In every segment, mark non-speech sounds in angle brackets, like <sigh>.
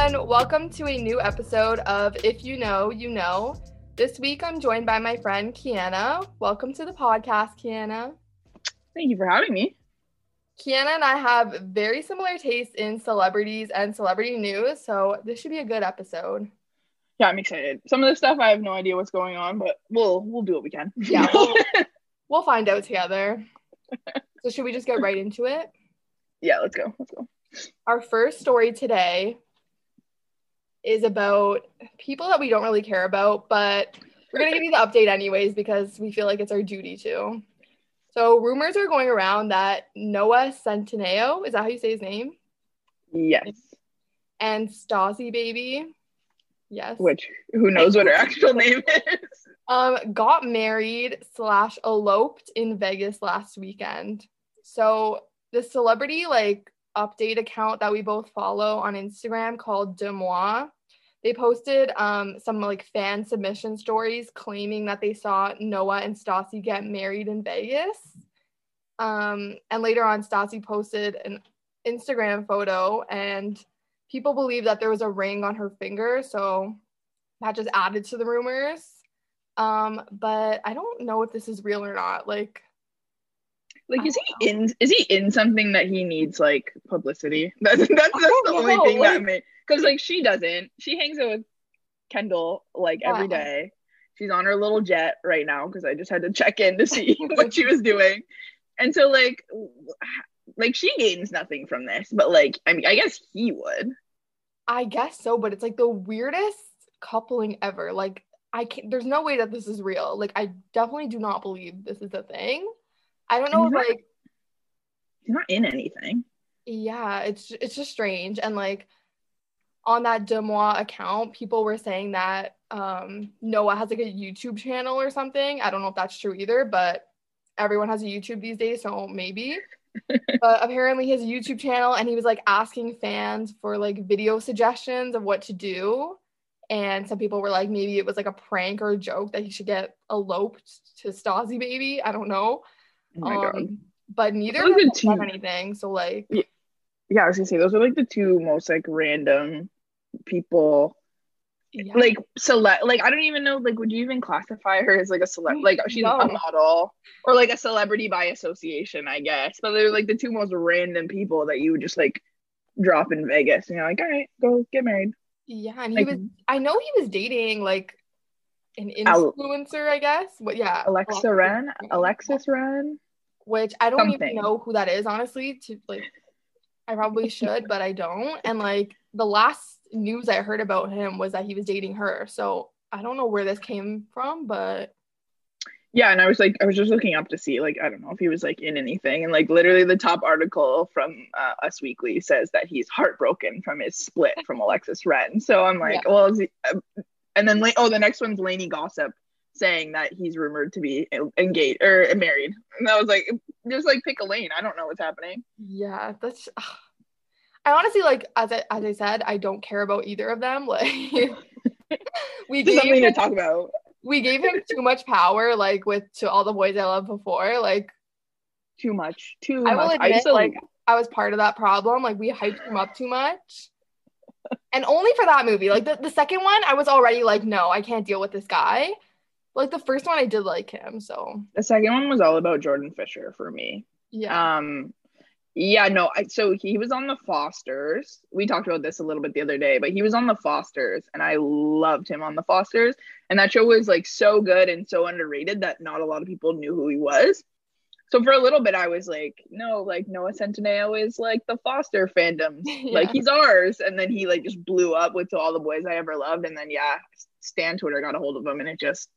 everyone. Welcome to a new episode of If You Know, You Know. This week I'm joined by my friend Kianna. Welcome to the podcast, Kianna. Thank you for having me. Kianna and I have very similar tastes in celebrities and celebrity news, so this should be a good episode. Yeah, I'm excited. Some of the stuff I have no idea what's going on, but we'll we'll do what we can. Yeah, <laughs> we'll, we'll find out together. So should we just get right into it? Yeah, let's go. Let's go. Our first story today is about people that we don't really care about, but we're going to give you the update anyways because we feel like it's our duty to. So, rumors are going around that Noah Centineo, is that how you say his name? Yes. And Stassie Baby, yes. Which, who knows what her actual name is? Um, got married slash eloped in Vegas last weekend. So, the celebrity like update account that we both follow on Instagram called DeuxMoi. They posted um, some like fan submission stories claiming that they saw Noah and Stassie get married in Vegas. Um, and later on, Stassie posted an Instagram photo, and people believe that there was a ring on her finger. So that just added to the rumors. Um, but I don't know if this is real or not. Like, like, is he in? Is he in something that he needs like publicity? <laughs> That's that's, that's the know, only thing like- that made because like she doesn't. She hangs out with Kendall like every Yeah. day. She's on her little jet right now because I just had to check in to see <laughs> what she <laughs> was doing, and so like, like she gains nothing from this, but like I mean I guess he would. I guess so, but it's like the weirdest coupling ever. Like, I can't, there's no way that this is real. Like, I definitely do not believe this is a thing. I don't know not- like, He's not in anything. yeah, it's it's just strange. And like on that DeuxMoi account, people were saying that um Noah has like a YouTube channel or something. I don't know if that's true either, but everyone has a YouTube these days, so maybe. <laughs> but apparently he has a YouTube channel and he was like asking fans for like video suggestions of what to do. And some people were like, maybe it was like a prank or a joke that he should get eloped to Stassie baby. I don't know. Oh my god. Um, but neither of them two- anything. So like Yeah, I was gonna say those are like the two most like random people yeah. like select like I don't even know like would you even classify her as like a celeb like she's No. a model or like a celebrity by association I guess but they're like the two most random people that you would just like drop in Vegas and you're like all right go get married Yeah, and he like was I know he was dating like an influencer, I guess. But yeah, Alexa Ren Alexis Ren Which I don't something. even know who that is, honestly. To like I probably <laughs> should, but I don't. And like the last news I heard about him was that he was dating her. So I don't know where this came from, but yeah and I was like I was just looking up to see like I don't know if he was like in anything and like literally the top article from uh, Us Weekly says that he's heartbroken from his split from Alexis Ren so I'm like Yeah. well is he, uh, and then oh the next one's Lainey Gossip saying that he's rumored to be engaged or married and I was like just like pick a lane I don't know what's happening yeah, that's I honestly like as I as I said, I don't care about either of them. <laughs> Like we just something gave to talk about we gave him too much power, like with to all the boys I loved before. Like too much too I will much admit, to like I was part of that problem. Like we hyped him up too much. And only for that movie. Like the, the second one, I was already like, no, I can't deal with this guy. But, like the first one, I did like him. So the second one was all about Jordan Fisher for me yeah. Um, yeah, no, I, so he was on the Fosters. We talked about this a little bit the other day, but he was on the Fosters, and I loved him on the Fosters. And that show was like so good and so underrated that not a lot of people knew who he was. So for a little bit, I was like, no, like Noah Centineo is like the Foster fandom, <laughs> like he's ours. And then he like just blew up with all the boys I ever loved. And then yeah, Stan Twitter got a hold of him, and it just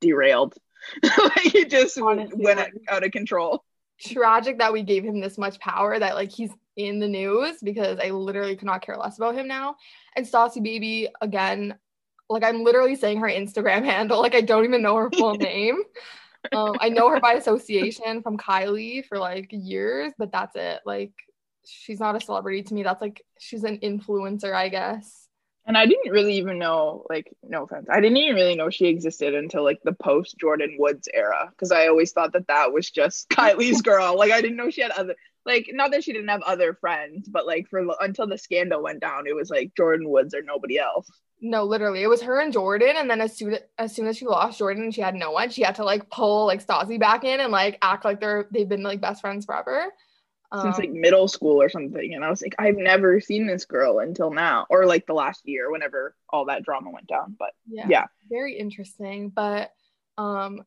derailed. <laughs> like it just Honestly, went like- out of control. Tragic that we gave him this much power that like he's in the news because I literally could not care less about him now. And Stassie Baby, again, like I'm literally saying her Instagram <laughs> handle. Like I don't even know her full name. Um, I know her by association from Kylie for like years, but that's it. Like she's not a celebrity to me. That's like she's an influencer, I guess. And I didn't really even know, like, no offense, I didn't even really know she existed until like the post Jordyn Woods era because I always thought that that was just <laughs> Kylie's girl. Like, I didn't know she had other, like not that she didn't have other friends, but like for until the scandal went down, it was like Jordyn Woods or nobody else. No, literally, it was her and Jordyn. and then as soon as soon as she lost Jordyn, and she had no one, she had to like pull like Stassie back in and like act like they're they've been like best friends forever. Since um, like middle school or something, and I was like, I've never seen this girl until now, or like the last year, whenever all that drama went down. But yeah, yeah. very interesting. But um,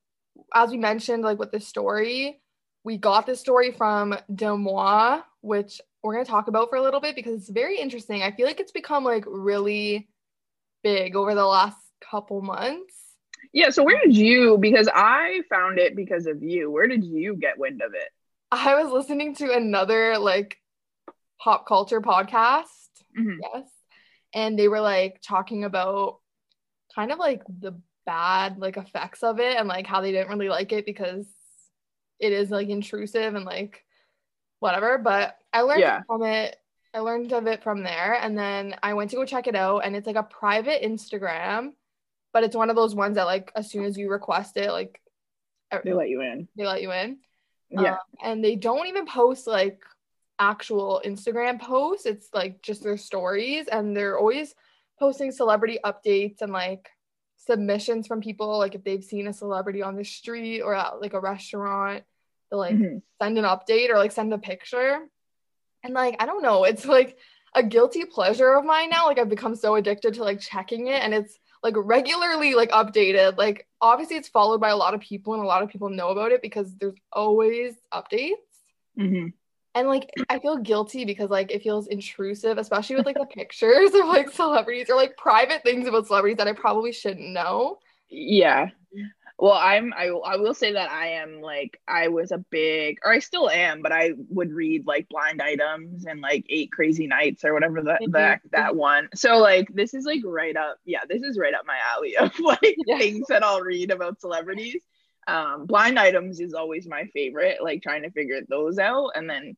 as we mentioned, like with the story, we got this story from DeuxMoi, which we're gonna talk about for a little bit because it's very interesting. I feel like it's become like really big over the last couple months. Yeah, so where did you because I found it because of you. Where did you get wind of it? I was listening to another like pop culture podcast. Mm-hmm. Yes. And they were like talking about kind of like the bad like effects of it and like how they didn't really like it because it is like intrusive and like whatever. But I learned yeah. from it I learned of it from there. And then I went to go check it out. And it's like a private Instagram, but it's one of those ones that, like, as soon as you request it, like, they let you in. They let you in. Yeah. Um, and they don't even post like actual Instagram posts. It's like just their stories. And they're always posting celebrity updates and like submissions from people. Like, if they've seen a celebrity on the street or at like a restaurant, they'll like mm-hmm. send an update or like send a picture. And like, I don't know, it's like a guilty pleasure of mine now. Like I've become so addicted to like checking it and it's like regularly like updated. Like obviously it's followed by a lot of people and a lot of people know about it because there's always updates. Mm-hmm. And like I feel guilty because like it feels intrusive, especially with like the pictures of like celebrities or like private things about celebrities that I probably shouldn't know. Yeah. Well, I'm I, I will say that I am like I was a big or I still am, but I would read like blind items and like eight crazy nights or whatever that mm-hmm. that that one. So like this is like right up yeah, this is right up my alley of <laughs> like yeah. things that I'll read about celebrities. Um blind items is always my favorite, like trying to figure those out. And then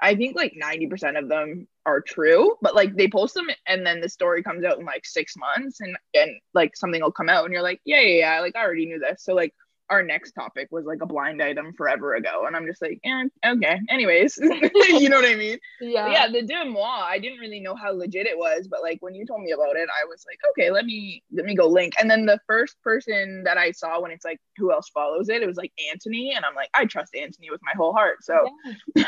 I think like 90% of them are true, but like they post them and then the story comes out in like six months and and like something will come out and you're like, yeah, yeah, yeah, like I already knew this. So like our next topic was like a blind item forever ago. And I'm just like, eh, okay. Anyways, <laughs> you know what I mean? Yeah. But yeah. The DeuxMoi, I didn't really know how legit it was, but like when you told me about it, I was like, okay, let me let me go link. And then the first person that I saw when it's like who else follows it, it was like Antoni. And I'm like, I trust Antoni with my whole heart. So yeah.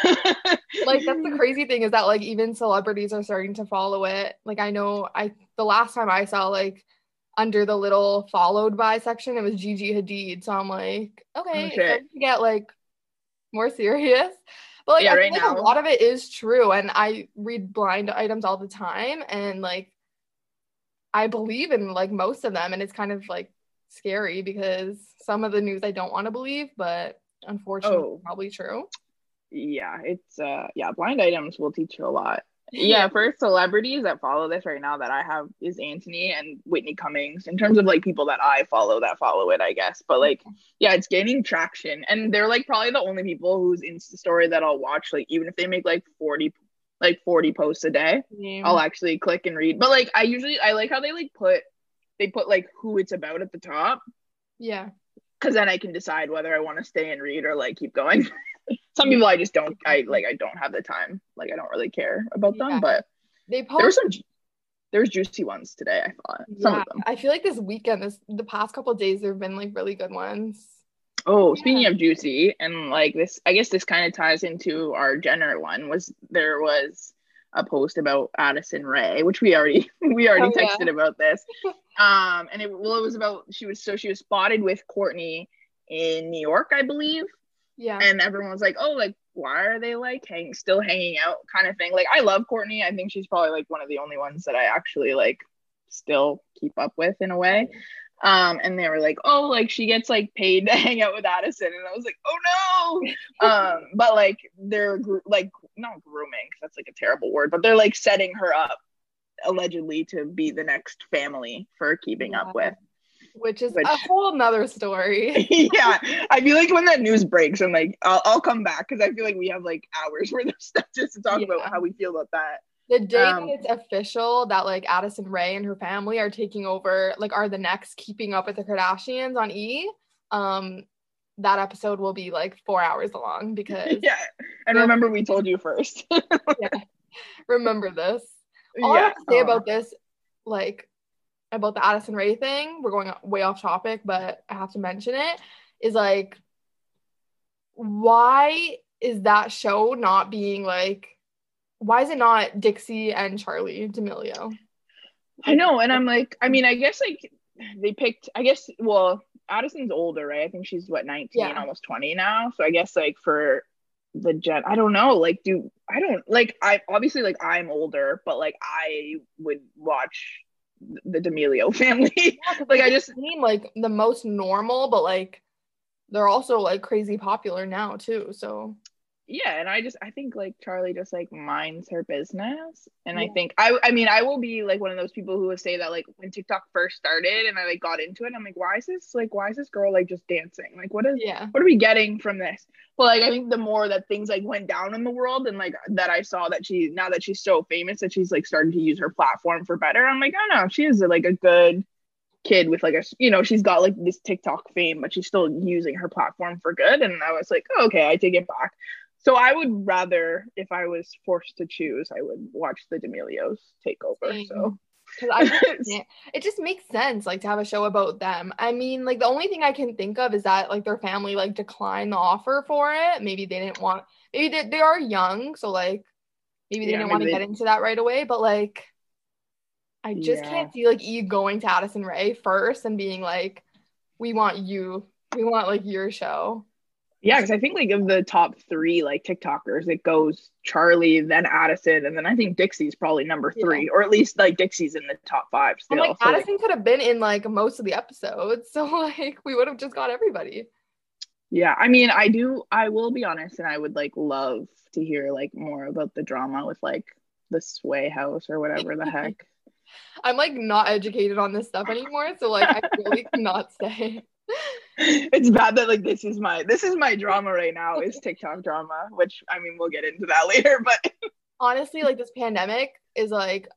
like that's the <laughs> crazy thing is that like even celebrities are starting to follow it. Like I know I the last time I saw like under the little followed by section, it was Gigi Hadid. So I'm like, okay, okay. to get like more serious. But like, yeah, I right now. a lot of it is true. And I read blind items all the time. And like, I believe in like most of them. And it's kind of like scary because some of the news I don't want to believe, but unfortunately, oh. probably true. Yeah, it's uh yeah, blind items will teach you a lot yeah, for celebrities that follow this right now that I have is Antoni and Whitney Cummings in terms of like people that I follow that follow it, I guess. But like, yeah, it's gaining traction. And they're like probably the only people whose Insta story that I'll watch, like even if they make like 40 like 40 posts a day, yeah. I'll actually click and read. But like I usually I like how they like put they put like who it's about at the top. Yeah. Cause then I can decide whether I want to stay and read or like keep going. <laughs> some people I just don't I like I don't have the time. Like I don't really care about yeah. them, but they post- there were some there's juicy ones today, I thought. Some yeah, of them. I feel like this weekend, this the past couple days there have been like really good ones. Oh, yeah. speaking of juicy, and like this I guess this kind of ties into our Jenner one, was there was a post about Addison Rae, which we already <laughs> we already oh, texted about this. <laughs> Um and it well it was about she was so she was spotted with Kourtney in New York, I believe. Yeah. And everyone was like, oh, like, why are they like hang still hanging out kind of thing? Like, I love Kourtney. I think she's probably like one of the only ones that I actually like still keep up with in a way. Um, and they were like, oh, like she gets like paid to <laughs> hang out with Addison. And I was like, oh no. <laughs> um, but like they're gr- like not grooming, that's like a terrible word, but they're like setting her up allegedly to be the next family for keeping yeah. up with which is which, a whole nother story. <laughs> yeah, I feel like when that news breaks, I'm like, I'll, I'll come back because I feel like we have like hours <laughs> worth of stuff just to talk yeah. about how we feel about that. The day um, that it's official that like Addison Rae and her family are taking over, like are the next Keeping Up with the Kardashians on E, um, that episode will be like four hours long <laughs> because yeah And remember, we told you first. yeah. Remember this. All I have to say about this, like about the Addison Rae thing, we're going way off topic, but I have to mention it, is like, why is that show not being like, why is it not Dixie and Charlie D'Amelio? I know, and I'm like, I mean, I guess like they picked, I guess, well, Addison's older, right? I think she's what 19, yeah. almost 20 now. So I guess like for the gen, I don't know. Like, do I don't like I obviously like I'm older, but like I would watch the D'Amelio family. Yeah, <laughs> like I just seem like the most normal, but like they're also like crazy popular now too. So yeah and i just i think like charlie just like minds her business and yeah. i think i i mean i will be like one of those people who will say that like when tiktok first started and i like got into it i'm like why is this like why is this girl like just dancing? Like what is yeah. what are we getting from this? But like i think the more that things like went down in the world and like that i saw that she now that she's so famous that she's like starting to use her platform for better i'm like oh no she is like a good kid with like a you know she's got like this tiktok fame but she's still using her platform for good. And i was like oh, okay i take it back so I would rather, if I was forced to choose, I would watch the D'Amelios take over. So because I <laughs> it just makes sense like to have a show about them. I mean, like the only thing I can think of is that like their family like declined the offer for it. Maybe they didn't want. Maybe they, they are young, so like maybe they yeah, didn't want to get into that right away. But like, I just yeah. can't see like E going to Addison Rae first and being like, "We want you. We want like your show." Yeah, because I think like of the top three like TikTokers, it goes Charlie, then Addison, and then I think Dixie's probably number three, yeah. or at least like Dixie's in the top five still. like so, Addison like, could have been in like most of the episodes, <laughs> so like we would have just got everybody. Yeah, I mean, I do. I will be honest, and I would like love to hear like more about the drama with like the Sway House or whatever the heck. <laughs> I'm like not educated on this stuff anymore, so like I really <laughs> cannot say it's bad that like this is my this is my drama right now is TikTok drama, which I mean we'll get into that <laughs> later. But honestly, like this pandemic is like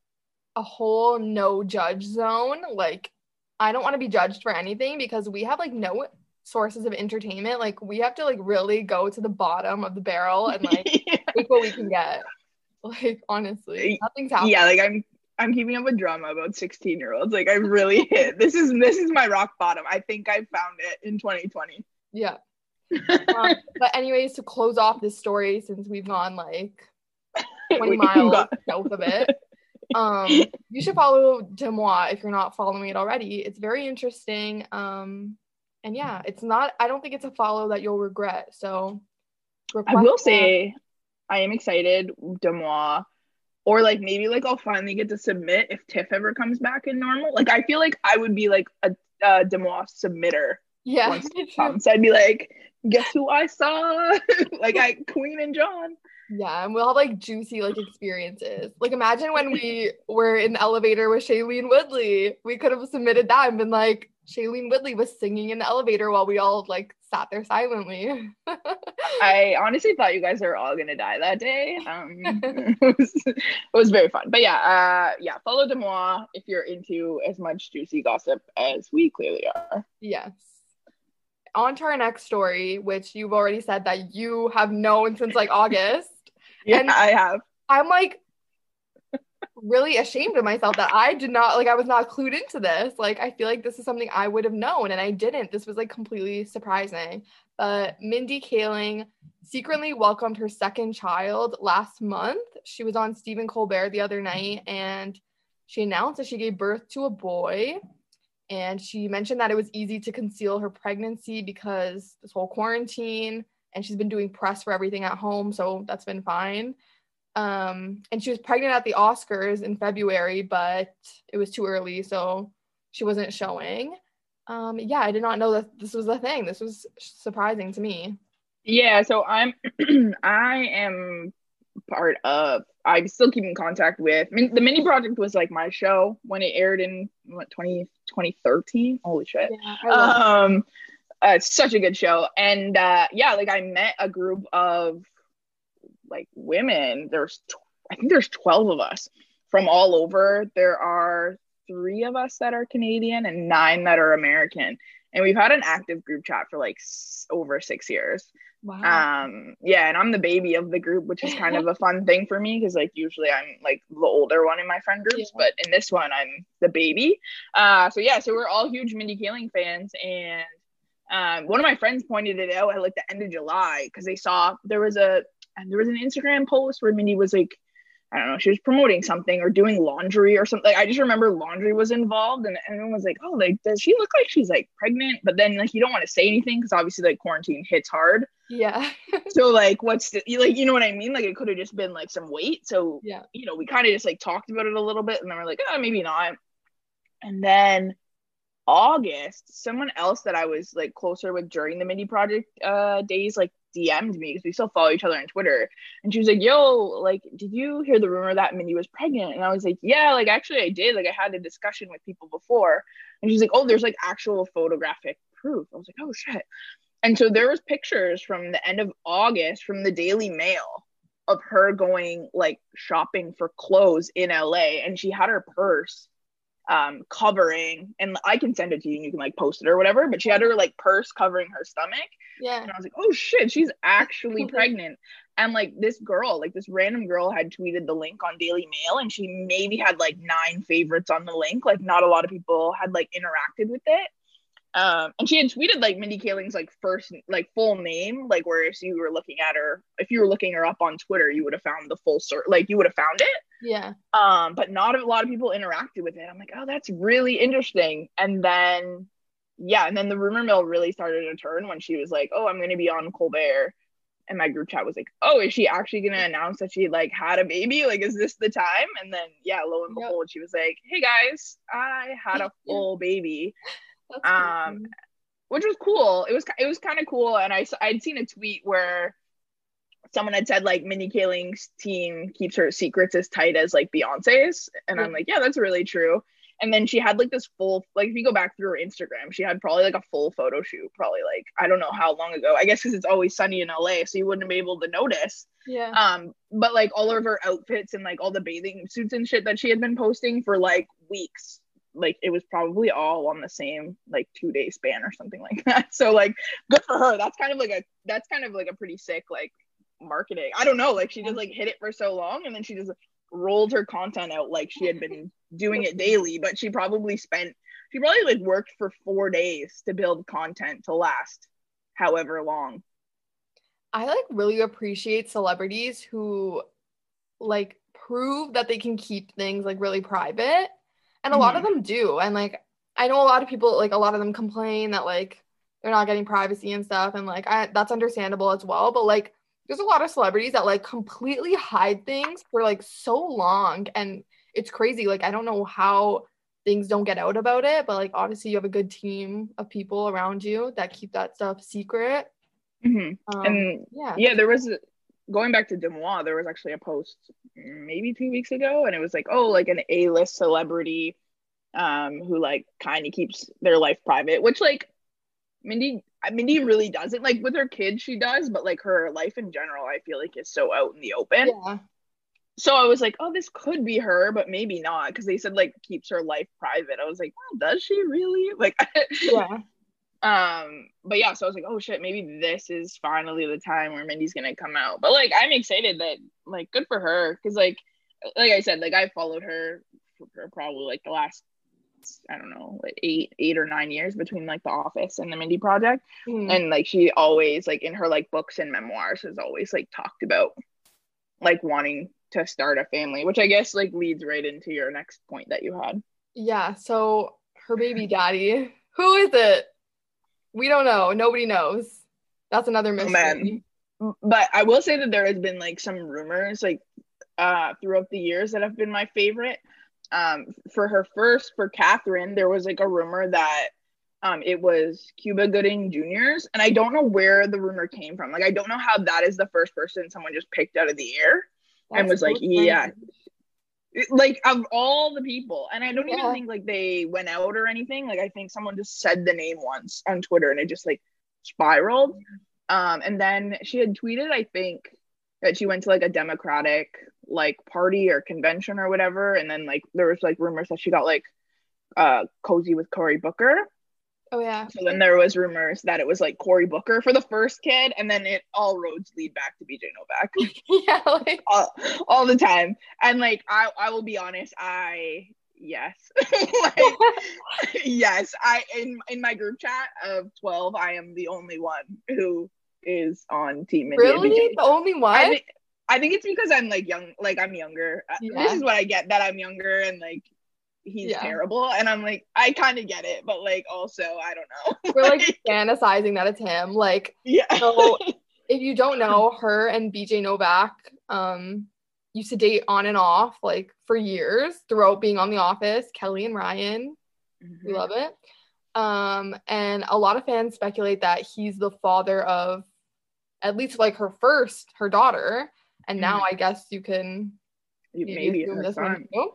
a whole no judge zone. Like I don't want to be judged for anything because we have like no sources of entertainment. Like we have to like really go to the bottom of the barrel and like yeah. <laughs> take what we can get. Like honestly, nothing's happening. Yeah, like I'm I'm keeping up with drama about 16 year olds. Like I really <laughs> hit this is this is my rock bottom. I think I found it in 2020. Yeah. um, but anyways, to close off this story, since we've gone like <laughs> 20 miles got- south of it, um, you should follow DeuxMoi if you're not following it already. It's very interesting. Um, and yeah, it's not. I don't think it's a follow that you'll regret. So I will that. say, I am excited. DeuxMoi or like maybe like I'll finally get to submit if TIFF ever comes back in normal. Like I feel like I would be like a, a DeuxMoi submitter. Yeah, once comes. I'd be like, guess who I saw? <laughs> like I Queen and John. Yeah, and we'll have like juicy like experiences. Like imagine when we were in the elevator with Shailene Woodley. We could have submitted that and been like, Shailene Woodley was singing in the elevator while we all like sat there silently. <laughs> I honestly thought you guys were all gonna die that day. Um, <laughs> <laughs> it, was, it was very fun. But yeah, uh, yeah, follow DeuxMoi if you're into as much juicy gossip as we clearly are. Yes. On to our next story, which you've already said that you have known since like August. yeah, and I have. I'm like, really ashamed of myself that I did not like I was not clued into this. Like I feel like this is something I would have known and I didn't. This was like completely surprising. But Mindy Kaling secretly welcomed her second child last month. She was on Stephen Colbert the other night and she announced that she gave birth to a boy. And she mentioned that it was easy to conceal her pregnancy because this whole quarantine and she's been doing press for everything at home, so that's been fine. Um, and she was pregnant at the Oscars in February, but it was too early, so she wasn't showing. Um, yeah, I did not know that this was a thing. This was surprising to me. Yeah, so I'm <clears throat> I am part of I'm still keeping contact with the Mindy project was like my show when it aired in what 20 2013 holy shit yeah, um uh, it's such a good show and uh yeah like I met a group of like women there's tw- i think there's 12 of us from all over there are three of us that are canadian and nine that are american and we've had an active group chat for like s- over six years Wow. Um, yeah, and I'm the baby of the group, which is kind of a <laughs> fun thing for me because like usually I'm like the older one in my friend groups, yeah. but in this one I'm the baby. Uh, so yeah, so we're all huge Mindy Kaling fans, and um, one of my friends pointed it out at like the end of July because they saw there was a and there was an Instagram post where Mindy was like I don't know, she was promoting something or doing laundry or something. I just remember laundry was involved and everyone was like, oh, like, does she look like she's like pregnant? But then, like, you don't want to say anything because obviously, like, quarantine hits hard. Yeah. <laughs> so, like, what's the, like, you know what I mean? Like, it could have just been like some weight. So, yeah, you know, we kind of just like talked about it a little bit and then we're like, oh, maybe not. And then August, someone else that I was like closer with during the Mindy project uh days, like DM'd me because we still follow each other on Twitter. And she was like, Yo, like, did you hear the rumor that Mindy was pregnant? And I was like, Yeah, like actually I did. Like I had a discussion with people before. And she's like, Oh, there's like actual photographic proof. I was like, Oh shit. And so there was pictures from the end of August from the Daily Mail of her going like shopping for clothes in LA and she had her purse um covering and I can send it to you and you can like post it or whatever, but she had her like purse covering her stomach. Yeah. And I was like, oh shit, she's actually <laughs> pregnant. And like this girl, like this random girl had tweeted the link on Daily Mail and she maybe had like nine favorites on the link. Like not a lot of people had like interacted with it. Um, and she had tweeted like Mindy Kaling's like first like full name, like where if you were looking at her, if you were looking her up on Twitter, you would have found the full cert, like you would have found it. Yeah. Um, but not a lot of people interacted with it. I'm like, oh, that's really interesting. And then, yeah, and then the rumor mill really started to turn when she was like, oh, I'm gonna be on Colbert. And my group chat was like, oh, is she actually gonna announce that she like had a baby? Like, is this the time? And then, yeah, lo and behold, yep. she was like, hey guys, I had a <laughs> full baby um, which was cool. It was it was kind of cool, and I I'd seen a tweet where someone had said like Mindy Kaling's team keeps her secrets as tight as like Beyonce's, and I'm like, yeah, that's really true. And then she had like this full like if you go back through her Instagram, she had probably like a full photo shoot, probably like I don't know how long ago. I guess because it's always sunny in LA, so you wouldn't be able to notice. Yeah. Um, but like all of her outfits and like all the bathing suits and shit that she had been posting for like weeks like it was probably all on the same like two day span or something like <laughs> that. So like good for her. That's kind of like a that's kind of like a pretty sick like marketing. I don't know. Like she just like hit it for so long and then she just rolled her content out like she had been doing it daily, but she probably spent she probably like worked for four days to build content to last however long. I like really appreciate celebrities who like prove that they can keep things like really private and a lot of mm-hmm. them do. And like i know a lot of people like a lot of them complain that like they're not getting privacy and stuff. And like I, that's understandable as well. But like there's a lot of celebrities that like completely hide things for like so long. And it's crazy. Like i don't know how things don't get out about it. But like obviously you have a good team of people around you that keep that stuff secret. Mm-hmm. um, and yeah. yeah there was going back to DeuxMoi, there was actually a post maybe two weeks ago, and it was like, oh, like an A-list celebrity um, who like kind of keeps their life private, which like Mindy, Mindy really doesn't like with her kids, she does, but like her life in general, I feel like is so out in the open. Yeah. So I was like, oh, this could be her, but maybe not, because they said like keeps her life private. I was like, well, does she really? <laughs> Like, yeah. Um, but yeah, so I was like, oh shit, maybe this is finally the time where Mindy's gonna come out. But like, I'm excited that like good for her because like, like I said, like I followed her for probably like the last I don't know, like eight, eight or nine years between like the office and the Mindy project. Mm. And like she always like in her like books and memoirs has always like talked about like wanting to start a family, which I guess like leads right into your next point that you had. Yeah. So her baby daddy, <laughs> who is it? We don't know. Nobody knows. That's another mystery. Oh. But I will say that there has been like some rumors like uh throughout the years that have been my favorite. Um for her first for Catherine, there was like a rumor that um it was Cuba Gooding Jr.'s and I don't know where the rumor came from. Like I don't know how that is the first person someone just picked out of the air That's and was like, yeah, like of all the people and i don't yeah. even think like they went out or anything. Like i think someone just said the name once on twitter and it just like spiraled. Um and then she had tweeted i think that she went to like a democratic like party or convention or whatever. And then like there was like rumors that she got like uh cozy with cory booker Oh yeah. So then there was rumors that it was like Cory Booker for the first kid, and then it all roads lead back to BJ Novak <laughs> yeah, like all, all the time. And like I, I will be honest, I yes, <laughs> like, <laughs> yes, I in in my group chat of twelve, I am the only one who is on Team really BJ. the only one. I think I think it's because I'm like young, like I'm younger. Uh, Yeah. This is what I get that I'm younger and like he's Yeah. terrible, and I'm like I kind of get it, but like also I don't know. <laughs> We're like fantasizing that it's him. Like yeah, So <laughs> if you don't know, her and BJ Novak um used to date on and off like for years throughout being on The Office. Kelly and Ryan, we love it. Um, and a lot of fans speculate that he's the father of at least like her first, her daughter. And now I guess you can maybe, maybe this one too.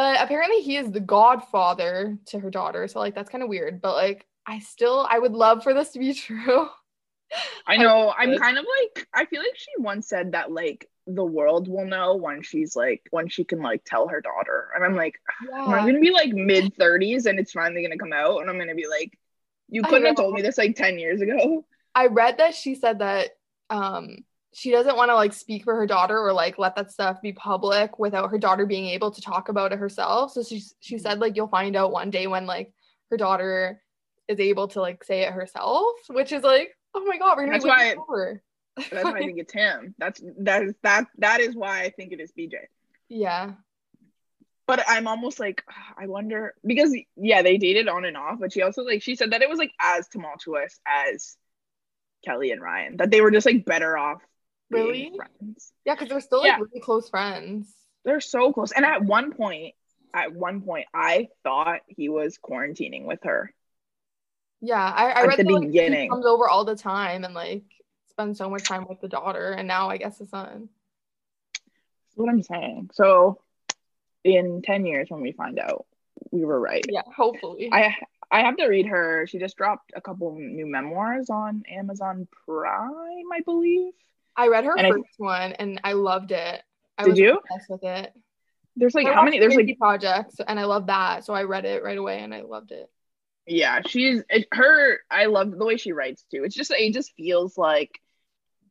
But apparently he is the godfather to her daughter. So like that's kind of weird. But like I still I would love for this to be <laughs> true. I know. I'm kind of like I feel like she once said that like the world will know when she's like when she can like tell her daughter, and I'm like, am I'm gonna be like mid 30s and it's finally gonna come out, and I'm gonna be like, you couldn't have told me this like 10 years ago. I read that she said that um she doesn't want to like speak for her daughter or like let that stuff be public without her daughter being able to talk about it herself. So she she said like you'll find out one day when like her daughter is able to like say it herself, which is like oh my god, we're gonna That's be why- over. <laughs> That's why I think it's him. That's that is that that is why I think it is BJ. Yeah, But I'm almost like I wonder because yeah, they dated on and off, but she also like she said that it was like as tumultuous as Kelly and Ryan. That they were just like better off Really? friends. yeah, because they're still like Yeah. really close friends. They're so close. And at one point, at one point, I thought he was quarantining with her. Yeah, I, I At read the that like, he beginning. comes over all the time and like spends so much time with the daughter, and now I guess the son. That's what I'm saying. So in 10 years when we find out, we were right. Yeah, hopefully. I I have to read her. She just dropped a couple new memoirs on Amazon Prime, I believe. I read her And I- first one and I loved it. I Did was you? obsessed with it. There's like I how many there's like projects and I love that, so I read it right away and I loved it. yeah, she's her I love the way she writes too. It's just it just feels like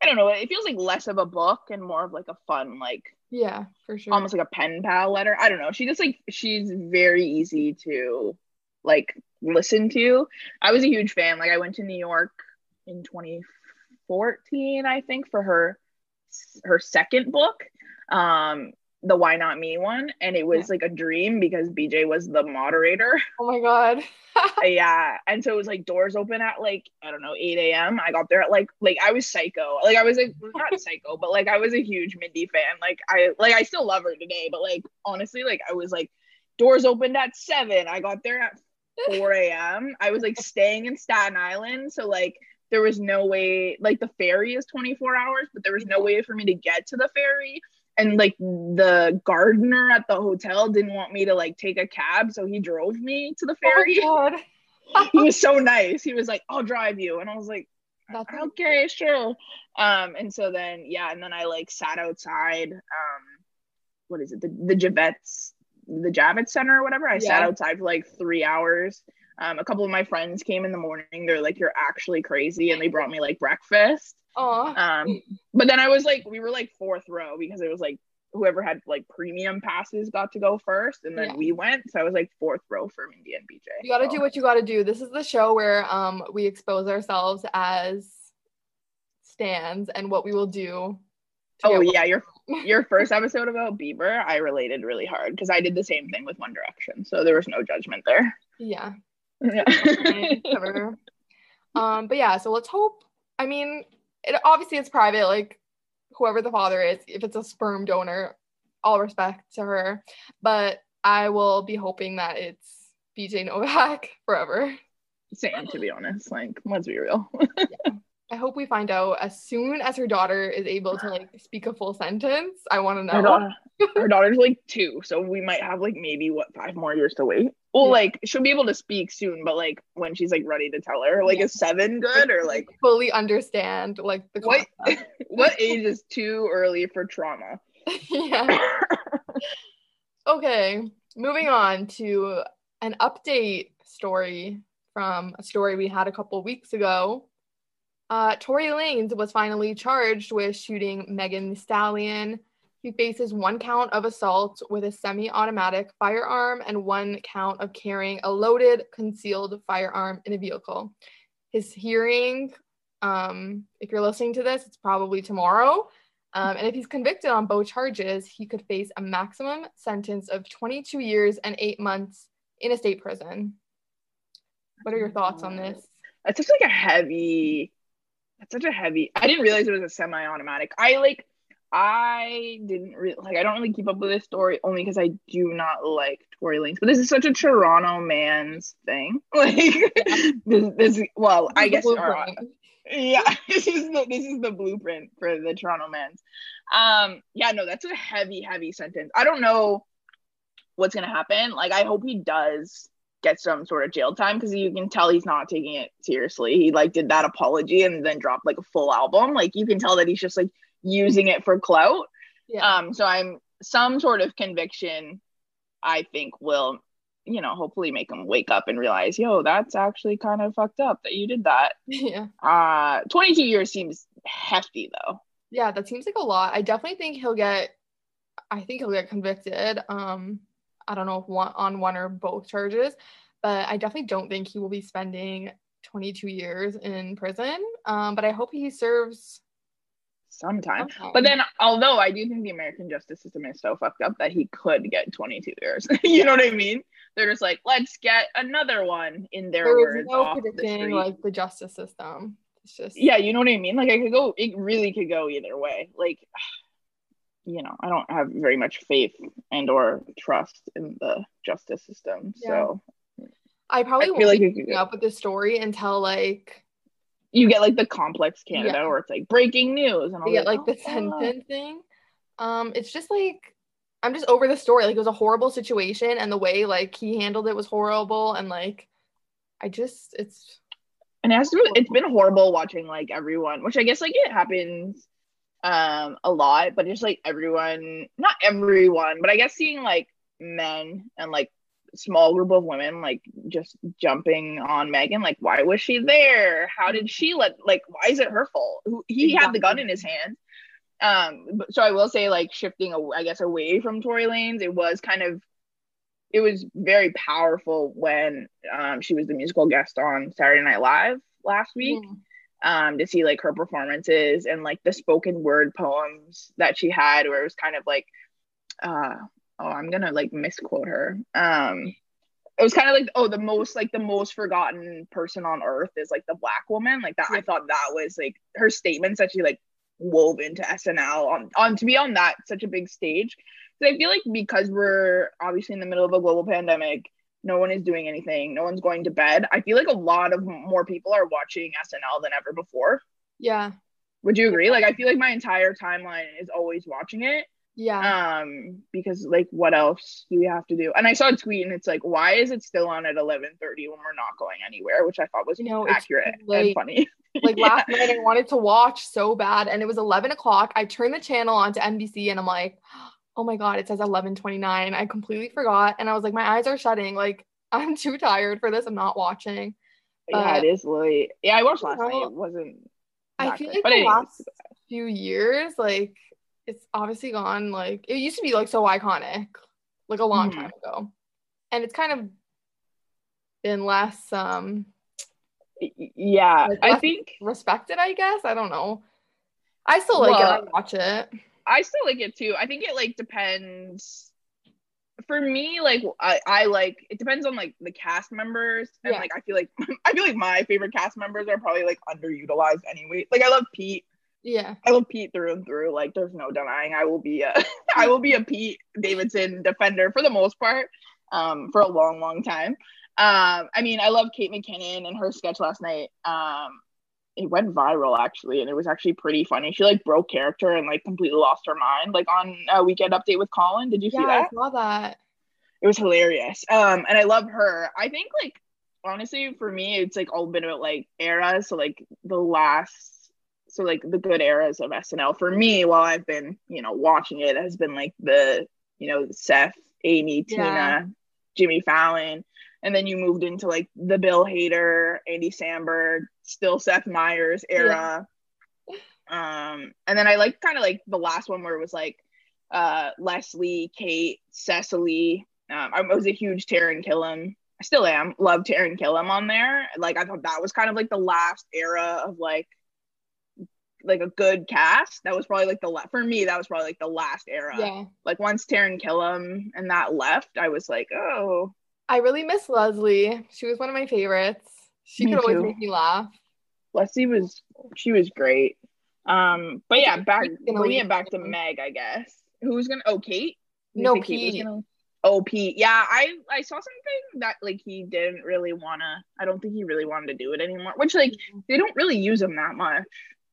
I don't know, it feels like less of a book and more of like a fun like Yeah, for sure. almost like a pen pal letter. I don't know. She just like she's very easy to like listen to. I was a huge fan. Like I went to New York in 2014, I think, for her her second book, um, the Why Not Me one, and it was like a dream because BJ was the moderator. <laughs> oh my god. <laughs> yeah, and so it was like doors open at like I don't know 8 a.m. I got there at like like I was psycho. Like I was like not psycho, but like I was a huge Mindy fan. Like I like I still love her today, but like honestly, like I was like doors opened at seven. I got there at 4 a.m. I was like staying in Staten Island, so like there was no way. Like the ferry is 24 hours, but there was no way for me to get to the ferry. And like the gardener at the hotel didn't want me to like take a cab, so he drove me to the ferry Oh my god. <laughs> he was so nice. He was like, "I'll drive you," and I was like, That's "Okay, sure." Um, and so then yeah, and then I like sat outside. Um, what is it? The the Javets, the Javits Center or whatever. I sat outside for like three hours. Um, a couple of my friends came in the morning. They're like, "You're actually crazy," and they brought me like breakfast. Aw. Um, but then I was like, we were like fourth row because it was like whoever had like premium passes got to go first, and then Yeah. we went. So I was like fourth row for Mindy and BJ. You gotta So- do what you gotta do. This is the show where um we expose ourselves as stans and what we will do. Oh yeah, your <laughs> your first episode about Bieber, I related really hard because I did the same thing with One Direction, so there was no judgment there. Yeah. Yeah. Um, but yeah, so let's hope. I mean, it obviously it's private, like whoever the father is, if it's a sperm donor, all respect to her. But I will be hoping that it's BJ Novak <laughs> forever. Same, to be honest. Like, let's be real. <laughs> I hope we find out as soon as her daughter is able to like speak a full sentence. I want to Her, know. daughter, her daughter's like two, so we might have like maybe what five more years to wait. Well, Yeah. like she'll be able to speak soon, but like when she's like ready to tell her, like Yeah. is seven good or like <laughs> fully understand like the what? <laughs> what <laughs> age is too early for trauma? yeah. Okay, moving on to an update story from a story we had a couple weeks ago. Uh, Tory Lanez was finally charged with shooting Megan Thee Stallion. He faces one count of assault with a semi automatic firearm and one count of carrying a loaded, concealed firearm in a vehicle. His hearing, um, if you're listening to this, it's probably tomorrow. Um, and if he's convicted on both charges, he could face a maximum sentence of 22 years and eight months in a state prison. What are your thoughts on this? It's just like a heavy. It's such a heavy. I didn't realize it was a semi-automatic. I like. I didn't really like. I don't really keep up with this story only because I do not like Tory Lanez. But this is such a Toronto man's thing. <laughs> Like yeah. this, this. Well, I guess. Our, yeah, <laughs> this is the this is the blueprint for the Toronto men's. Um, yeah, no, that's a heavy, heavy sentence. I don't know what's gonna happen. Like, I hope he does get some sort of jail time because you can tell he's not taking it seriously. He like did that apology and then dropped like a full album. Like you can tell that he's just like using it for clout. Yeah. Um, so I'm some sort of conviction I think will, you know, hopefully make him wake up and realize, yo, that's actually kind of fucked up that you did that. <laughs> Yeah. Uh 22 years seems hefty though. Yeah, that seems like a lot. I definitely think he'll get I think he'll get convicted. Um I don't know if one on one or both charges, but I definitely don't think he will be spending 22 years in prison. Um, but I hope he serves sometime. Okay. But then, although I do think the American justice system is so fucked up that he could get 22 years. <laughs> you know what I mean? They're just like, let's get another one in their there words. no predicting the like the justice system. It's just yeah, you know what I mean. Like I could go. It really could go either way. Like <sighs> you know, I don't have very much faith and or trust in the justice system. Yeah. So I probably I won't like be up with this story until like you get like the complex Canada yeah. where it's like breaking news and all. get like, like the oh, thing. Um, it's just like I'm just over the story. Like it was a horrible situation, and the way like he handled it was horrible, and like I just it's. And it has to. It's been horrible watching like everyone, which I guess like it happens um a lot but just like everyone not everyone but i guess seeing like men and like small group of women like just jumping on megan like why was she there? How did she let like why is it her fault? He exactly. had the gun in his hand. Um but, so i will say like shifting i guess away from tory lanez it was kind of it was very powerful when um she was the musical guest on saturday night live last week mm um, to see like her performances and like the spoken word poems that she had, where it was kind of like, uh, oh, I'm gonna like misquote her. Um, it was kind of like, oh, the most like the most forgotten person on earth is like the black woman. Like that, I thought that was like her statements that she like wove into SNL on on to be on that such a big stage. So I feel like because we're obviously in the middle of a global pandemic no one is doing anything no one's going to bed i feel like a lot of more people are watching snl than ever before yeah would you agree like i feel like my entire timeline is always watching it yeah um because like what else do we have to do and i saw a tweet and it's like why is it still on at 11:30 when we're not going anywhere which i thought was you know accurate and funny <laughs> like yeah. last night i wanted to watch so bad and it was 11 o'clock i turned the channel on to nbc and i'm like oh my god, it says 11:29. I completely forgot, and I was like, my eyes are shutting. Like <laughs> I'm too tired for this. I'm not watching. But, yeah, it is late. Yeah, I watched last night. It wasn't. I feel like the last few years, like it's obviously gone. Like it used to be like so iconic, like a long mm-hmm. time ago, and it's kind of been less. um Yeah, like I think respected. I guess I don't know. I still like well, it. I watch it. I still like it too. I think it like depends. For me, like I, I like it depends on like the cast members and yeah. like I feel like <laughs> I feel like my favorite cast members are probably like underutilized anyway. Like I love Pete. Yeah. I love Pete through and through. Like there's no denying I will be a <laughs> I will be a Pete Davidson defender for the most part. Um for a long, long time. Um, I mean, I love Kate McKinnon and her sketch last night. Um, it went viral actually, and it was actually pretty funny. She like broke character and like completely lost her mind, like on a weekend update with Colin. Did you yeah, see that? I saw that. It was hilarious. Um, and I love her. I think like honestly for me, it's like all been about like eras. So like the last, so like the good eras of SNL for me, while I've been you know watching it, has been like the you know Seth, Amy, Tina, yeah. Jimmy Fallon and then you moved into like the Bill Hader, Andy Samberg, still Seth Meyers era. Yeah. Um, and then I like kind of like the last one where it was like uh Leslie, Kate, Cecily. Um, I was a huge Taran Killam. I still am. Love Taran Killam on there. Like I thought that was kind of like the last era of like like a good cast. That was probably like the left for me. That was probably like the last era. Yeah. Like once Taran Killam and that left, I was like, oh. I really miss Leslie. She was one of my favorites. She me could always too. make me laugh. Leslie was she was great. Um, but yeah, back bringing it back to Meg, I guess. Who's gonna? Oh, Kate. No, Pete. Gonna, oh, Pete. Yeah, I I saw something that like he didn't really wanna. I don't think he really wanted to do it anymore. Which like mm-hmm. they don't really use him that much.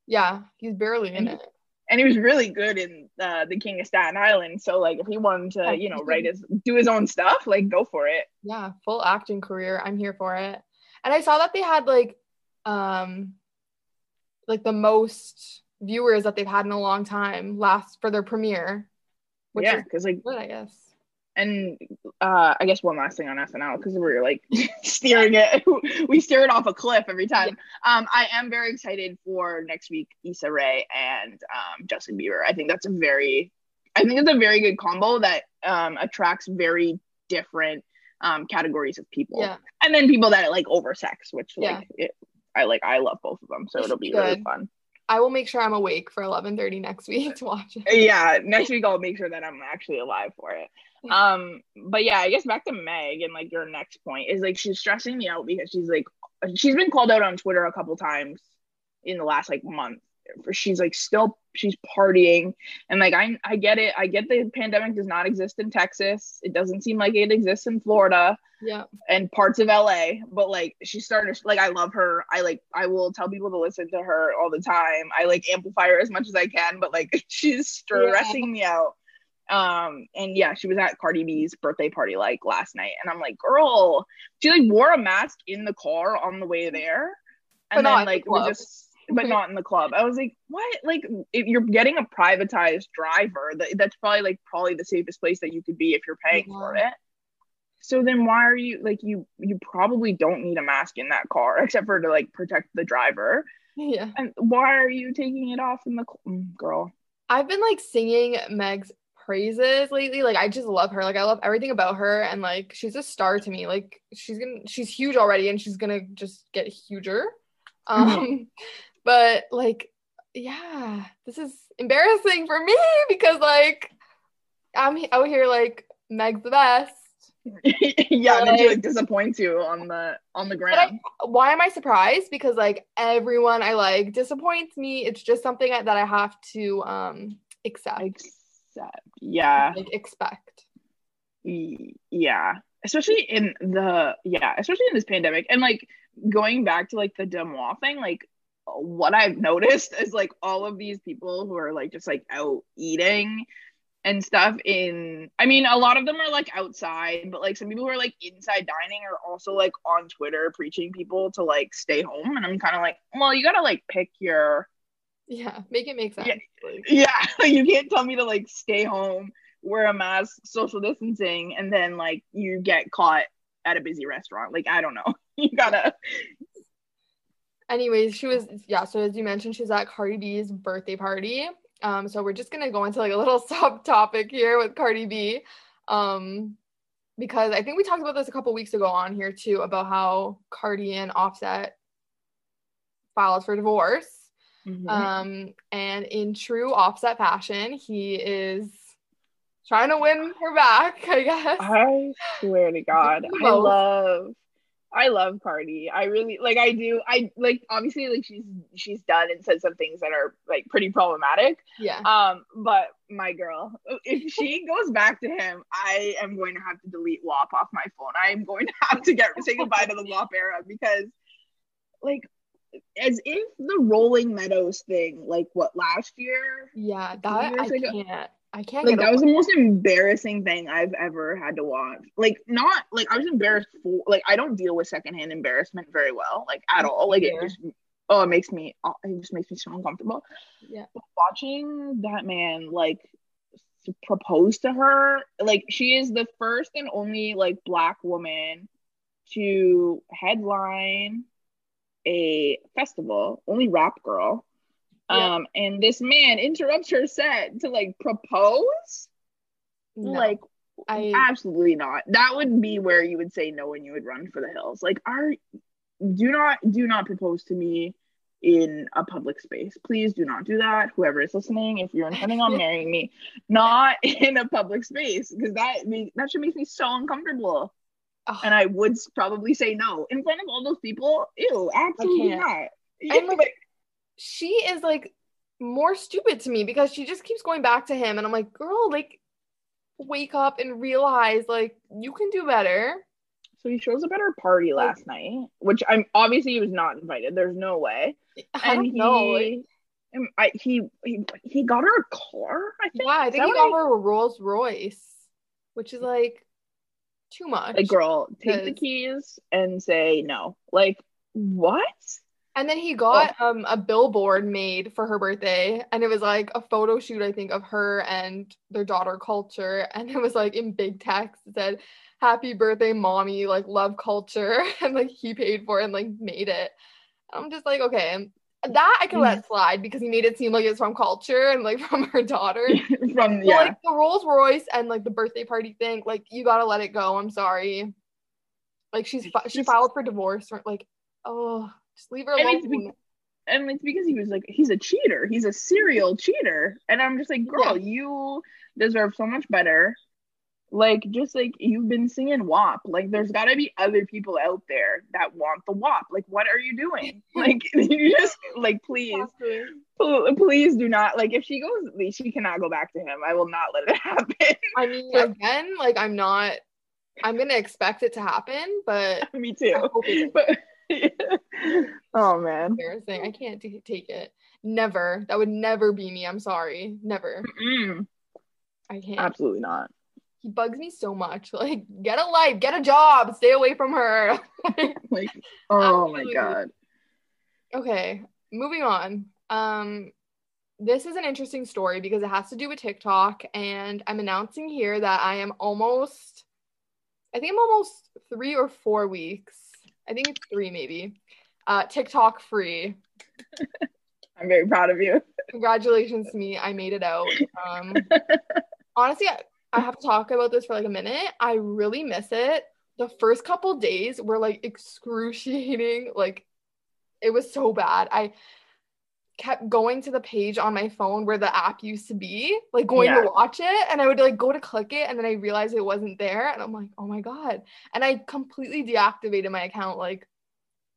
Yeah, he's barely in it. And he was really good in uh, the King of Staten Island. So like, if he wanted to, you know, write his do his own stuff, like go for it. Yeah, full acting career. I'm here for it. And I saw that they had like, um, like the most viewers that they've had in a long time last for their premiere. Which yeah, because like good, I guess. And uh, I guess one last thing on SNL because we're like <laughs> steering it, <laughs> we steer it off a cliff every time. Yeah. Um, I am very excited for next week, Issa Rae and um, Justin Bieber. I think that's a very, I think it's a very good combo that um, attracts very different um, categories of people. Yeah. And then people that like oversex, which like yeah. it, I like. I love both of them, so it'll be good. really fun. I will make sure I'm awake for 11:30 next week to watch it. Yeah, next week I'll make sure that I'm actually alive for it. Um, but yeah, I guess back to Meg and like your next point is like she's stressing me out because she's like she's been called out on Twitter a couple times in the last like month. She's like still she's partying and like I I get it. I get the pandemic does not exist in Texas. It doesn't seem like it exists in Florida yeah and parts of la but like she started like i love her i like i will tell people to listen to her all the time i like amplify her as much as i can but like <laughs> she's stressing yeah. me out um and yeah she was at cardi b's birthday party like last night and i'm like girl she like wore a mask in the car on the way there and but then like the we just but <laughs> not in the club. I was like, what? Like, if you're getting a privatized driver, that, that's probably like probably the safest place that you could be if you're paying yeah. for it. So then why are you like you you probably don't need a mask in that car <laughs> except for to like protect the driver. Yeah. And why are you taking it off in the mm, girl? I've been like singing Meg's praises lately. Like I just love her. Like I love everything about her and like she's a star to me. Like she's going to she's huge already and she's going to just get huger. <laughs> Um but like yeah, this is embarrassing for me because like I'm out here like Meg's the best <laughs> yeah, like, she like disappoints you on the on the ground. I, why am I surprised? Because like everyone I like disappoints me. It's just something that I have to um accept. Accept. Yeah. Like expect. Yeah. Especially in the yeah, especially in this pandemic. And like going back to like the DeuxMoi thing, like what I've noticed is like all of these people who are like just like out eating and stuff in I mean a lot of them are like outside but like some people who are like inside dining are also like on Twitter preaching people to like stay home and I'm kind of like well you got to like pick your yeah make it make sense <laughs> yeah, yeah <laughs> you can't tell me to like stay home wear a mask social distancing and then like you get caught at a busy restaurant like I don't know <laughs> you got to anyways she was yeah so as you mentioned she's at Cardi B's birthday party um, so we're just gonna go into like a little subtopic here with Cardi B. Um, because I think we talked about this a couple weeks ago on here too about how Cardi and Offset filed for divorce. Mm-hmm. Um, and in true Offset fashion, he is trying to win her back, I guess. I swear to <laughs> God, I love I love Cardi. I really like I do. I like obviously like she's she's done and said some things that are like pretty problematic. Yeah. Um, but my girl, if she <laughs> goes back to him, I am going to have to delete WAP off my phone. I am going to have to get say goodbye to the WAP era because like as if the Rolling Meadows thing, like what last year? Yeah, that I ago, can't. I can't. Like that was the most embarrassing thing I've ever had to watch. Like not like I was embarrassed for like I don't deal with secondhand embarrassment very well, like at all. Like it just oh it makes me it just makes me so uncomfortable. Yeah. But watching that man like propose to her, like she is the first and only like black woman to headline a festival, only rap girl. Yeah. Um, and this man interrupts her set to like propose. No, Like, I absolutely not. That would be where you would say no and you would run for the hills. Like, are do not do not propose to me in a public space. Please do not do that. Whoever is listening, if you're intending on <laughs> marrying me, not in a public space because that that should make me so uncomfortable. Ugh, And I would probably say no in front of all those people. Ew, absolutely not. And, like, she is like more stupid to me because she just keeps going back to him and I'm like, girl, like wake up and realize like you can do better. so he shows up at her party last night, which I'm obviously he was not invited. There's no way. I don't he, know. Like, I, he he he got her a car. I think. yeah, I think he got her a Rolls Royce, which is like too much. Like, girl, take the keys and say no. Like, what? And then he got um a billboard made for her birthday, and it was like a photo shoot, I think, of her and their daughter Culture, <laughs> and it was like in big text it said "Happy birthday, mommy!" Like love Culture, <laughs> and like he paid for it and like made it. I'm just like, okay, that I can let slide because he made it seem like it's from Culture and like <laughs> from her daughter. <laughs> From But, like the Rolls Royce and like the birthday party thing, like you gotta let it go. I'm sorry. Like she's she filed for divorce. or, Like, oh, just leave her And alone. it's be- and it's because he was like he's a cheater. He's a serial cheater, and I'm just like, girl, you deserve so much better. Like, just like you've been singing WAP. Like, there's got to be other people out there that want the WAP. Like, what are you doing? <laughs> Like, <laughs> you just like, please, pl- please do not. Like, if she goes, she cannot go back to him. I will not let it <laughs> happen. I mean, again, like I'm not. I'm gonna expect it to happen, but Me too. But oh man. embarrassing. I can't t- take it. Never. That would never be me. I'm sorry. Never. Mm, I can't. absolutely not. He bugs me so much. <laughs> Like, get a life, get a job, stay away from her. <laughs> Like, <laughs> oh my god. Okay, moving on. Um, this is an interesting story because it has to do with TikTok, and I'm announcing here that I am almost, I think I'm almost three or four weeks. I think it's three maybe. Uh, TikTok free. I'm very proud of you. Congratulations to me. I made it out. Um, honestly, I, have to talk about this for like a minute. I really miss it. The first couple days were like excruciating. <laughs> Like it was so bad. I kept going to the page on my phone where the app used to be, like going Yeah. to watch it, and I would like go to click it, and then I realized it wasn't there, and I'm like, oh my god! And I completely deactivated my account. Like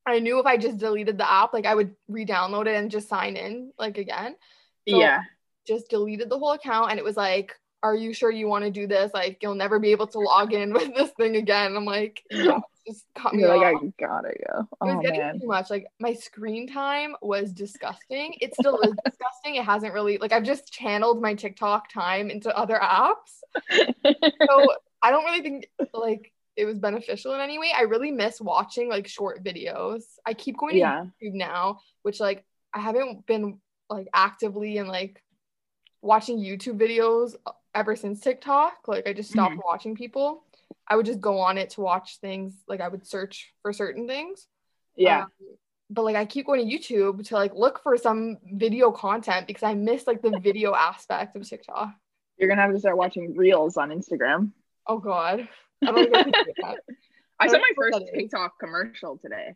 I knew if I just deleted the app, like I would re-download it and just sign in like again. So yeah. just deleted the whole account and it was like are you sure you want to do this? Like you'll never be able to log in with this thing again. I'm like <laughs> yeah, just cut me You're off like, I gotta go. it was Oh getting man. too much. Like my screen time was disgusting. It still is <laughs> disgusting. It hasn't really like i've just channeled my tiktok time into other apps. <laughs> So i don't really think like it was beneficial in any way. I really miss watching like short videos. I keep going to yeah. YouTube now, which like I haven't been like actively and like watching YouTube videos ever since TikTok. Like I just stopped watching people. I would just go on it to watch things. Like I would search for certain things. Yeah. Um, but like I keep going to YouTube to like look for some video content because I miss like the video aspect of TikTok. You're gonna have to start watching reels on Instagram. Oh god. I don't <laughs> think I can do that. I I saw my first. TikTok commercial today.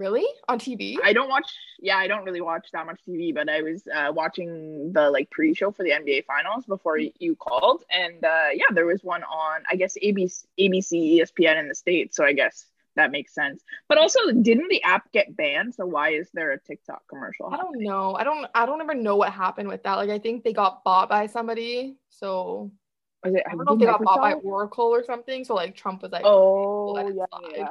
Really? On TV? I don't watch yeah, I don't really watch that much TV, but I was uh, watching the like pre-show for the NBA finals before you called and uh yeah, there was one on I guess ABC ABC ESPN in the States, so I guess that makes sense. But also didn't the app get banned? So why is there a TikTok commercial? I don't know. I don't I don't ever know what happened with that. Like I think they got bought by somebody. So Was it I don't know if they got bought by Oracle or something. So like Trump was like, Oh yeah, yeah.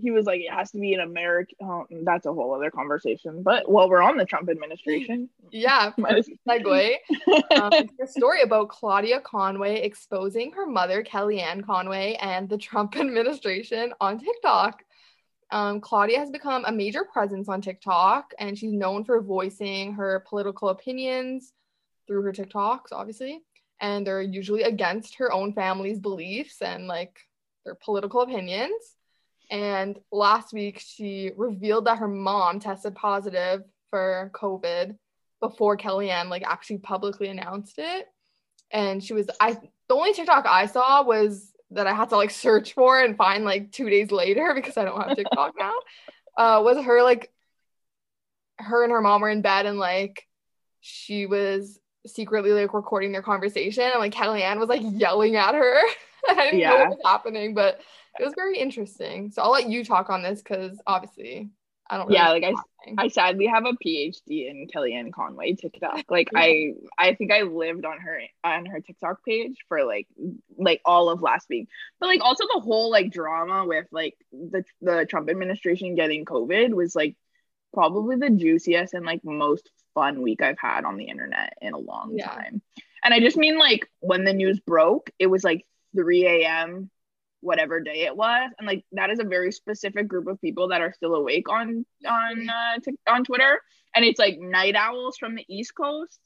He was like, it has to be an American. Oh, that's a whole other conversation. But while we're on the Trump administration, <laughs> yeah, <laughs> segue. <laughs> Um, story about Claudia Conway exposing her mother, Kellyanne Conway, and the Trump administration on TikTok. Um, Claudia has become a major presence on TikTok, and she's known for voicing her political opinions through her TikToks, obviously. And they're usually against her own family's beliefs and like their political opinions. And last week, she revealed that her mom tested positive for COVID before Kellyanne like actually publicly announced it. And she was I the only TikTok I saw was that I had to like search for and find like two days later <laughs> because I don't have TikTok now. Uh, was her like her and her mom were in bed and like she was secretly like recording their conversation and like Kellyanne was like yelling at her. <laughs> I didn't yeah. know what was happening, but it was very interesting. So I'll let you talk on this because obviously I don't. Really yeah, like I, I sadly have a PhD in Kellyanne Conway TikTok. <laughs> Like I, I think I lived on her on her TikTok page for like like all of last week. But like also the whole like drama with like the the Trump administration getting COVID was like probably the juiciest and like most fun week I've had on the internet in a long yeah. time. And I just mean like when the news broke, it was like 3 a.m whatever day it was. And like that is a very specific group of people that are still awake on on uh, t- on twitter. And it's like night owls from the east coast.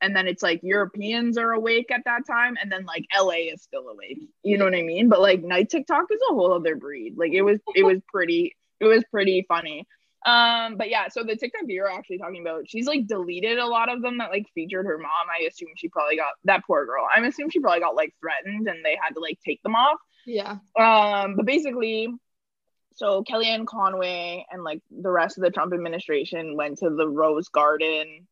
And then it's like europeans are awake at that time. And then like la is still awake. You know what i mean? But like night tiktok is a whole other breed. Like it was <laughs> it was pretty it was pretty funny. Um, but yeah, so the TikTok you're actually talking about, she's like deleted a lot of them that like featured her mom. I assume she probably got that poor girl. I'm assuming she probably got like threatened and they had to like take them off. Yeah. Um, but basically, so Kellyanne Conway and like the rest of the Trump administration went to the Rose Garden.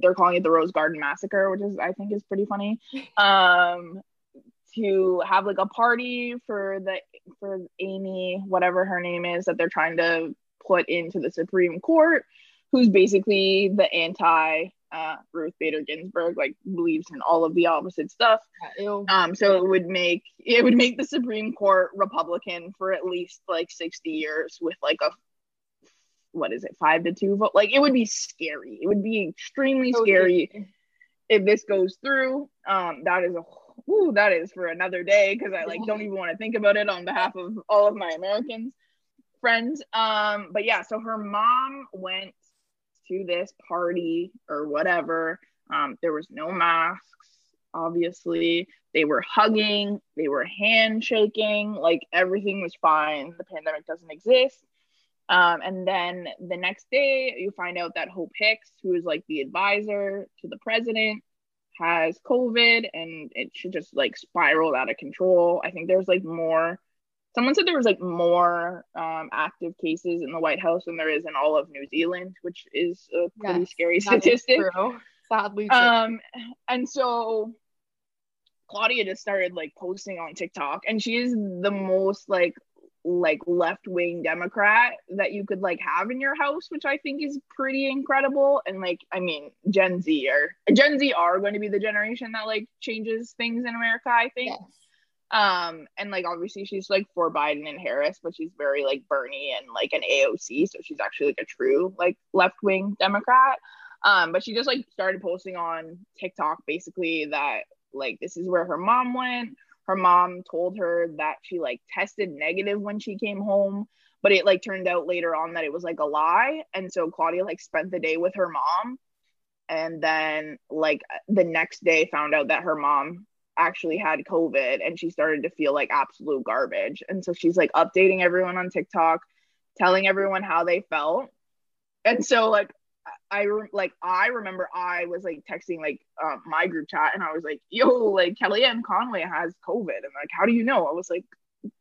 They're calling it the Rose Garden Massacre, which is I think is pretty funny. <laughs> Um, to have like a party for the for Amy, whatever her name is, that they're trying to put into the Supreme Court, who's basically the anti uh, Ruth Bader Ginsburg like believes in all of the opposite stuff. Um, so it would make it would make the Supreme Court Republican for at least like sixty years with like a what is it five to two vote. Like it would be scary. It would be extremely scary if this goes through. Um, that is a whoo, that is for another day because I like don't even want to think about it on behalf of all of my Americans friends. Um, but yeah, so her mom went to this party or whatever. Um, there was no masks, obviously. They were hugging, they were handshaking, like everything was fine. The pandemic doesn't exist. Um, and then the next day, you find out that Hope Hicks, who is like the advisor to the president, has COVID and it should just like spiral out of control. I think there's like more someone said there was like more um, active cases in the White House than there is in all of New Zealand, which is a pretty yes, scary statistic. Sadly, true. um, and so Claudia just started like posting on TikTok, and she is the most like like left wing Democrat that you could like have in your house, which I think is pretty incredible. And like, I mean, Gen Z are Gen Z are going to be the generation that like changes things in America. I think. Yes um, and like obviously she's like for Biden and Harris, but she's very like Bernie and like an AOC, so she's actually like a true like left wing Democrat. Um, but she just like started posting on TikTok basically that like this is where her mom went. Her mom told her that she like tested negative when she came home, but it like turned out later on that it was like a lie. And so Claudia like spent the day with her mom and then like the next day found out that her mom actually had COVID and she started to feel like absolute garbage. And so she's like updating everyone on TikTok, telling everyone how they felt. And so like I like I remember I was like texting like uh, my group chat and I was like, "Yo, like Kellyanne Conway has COVID," and like, "How do you know?" I was like,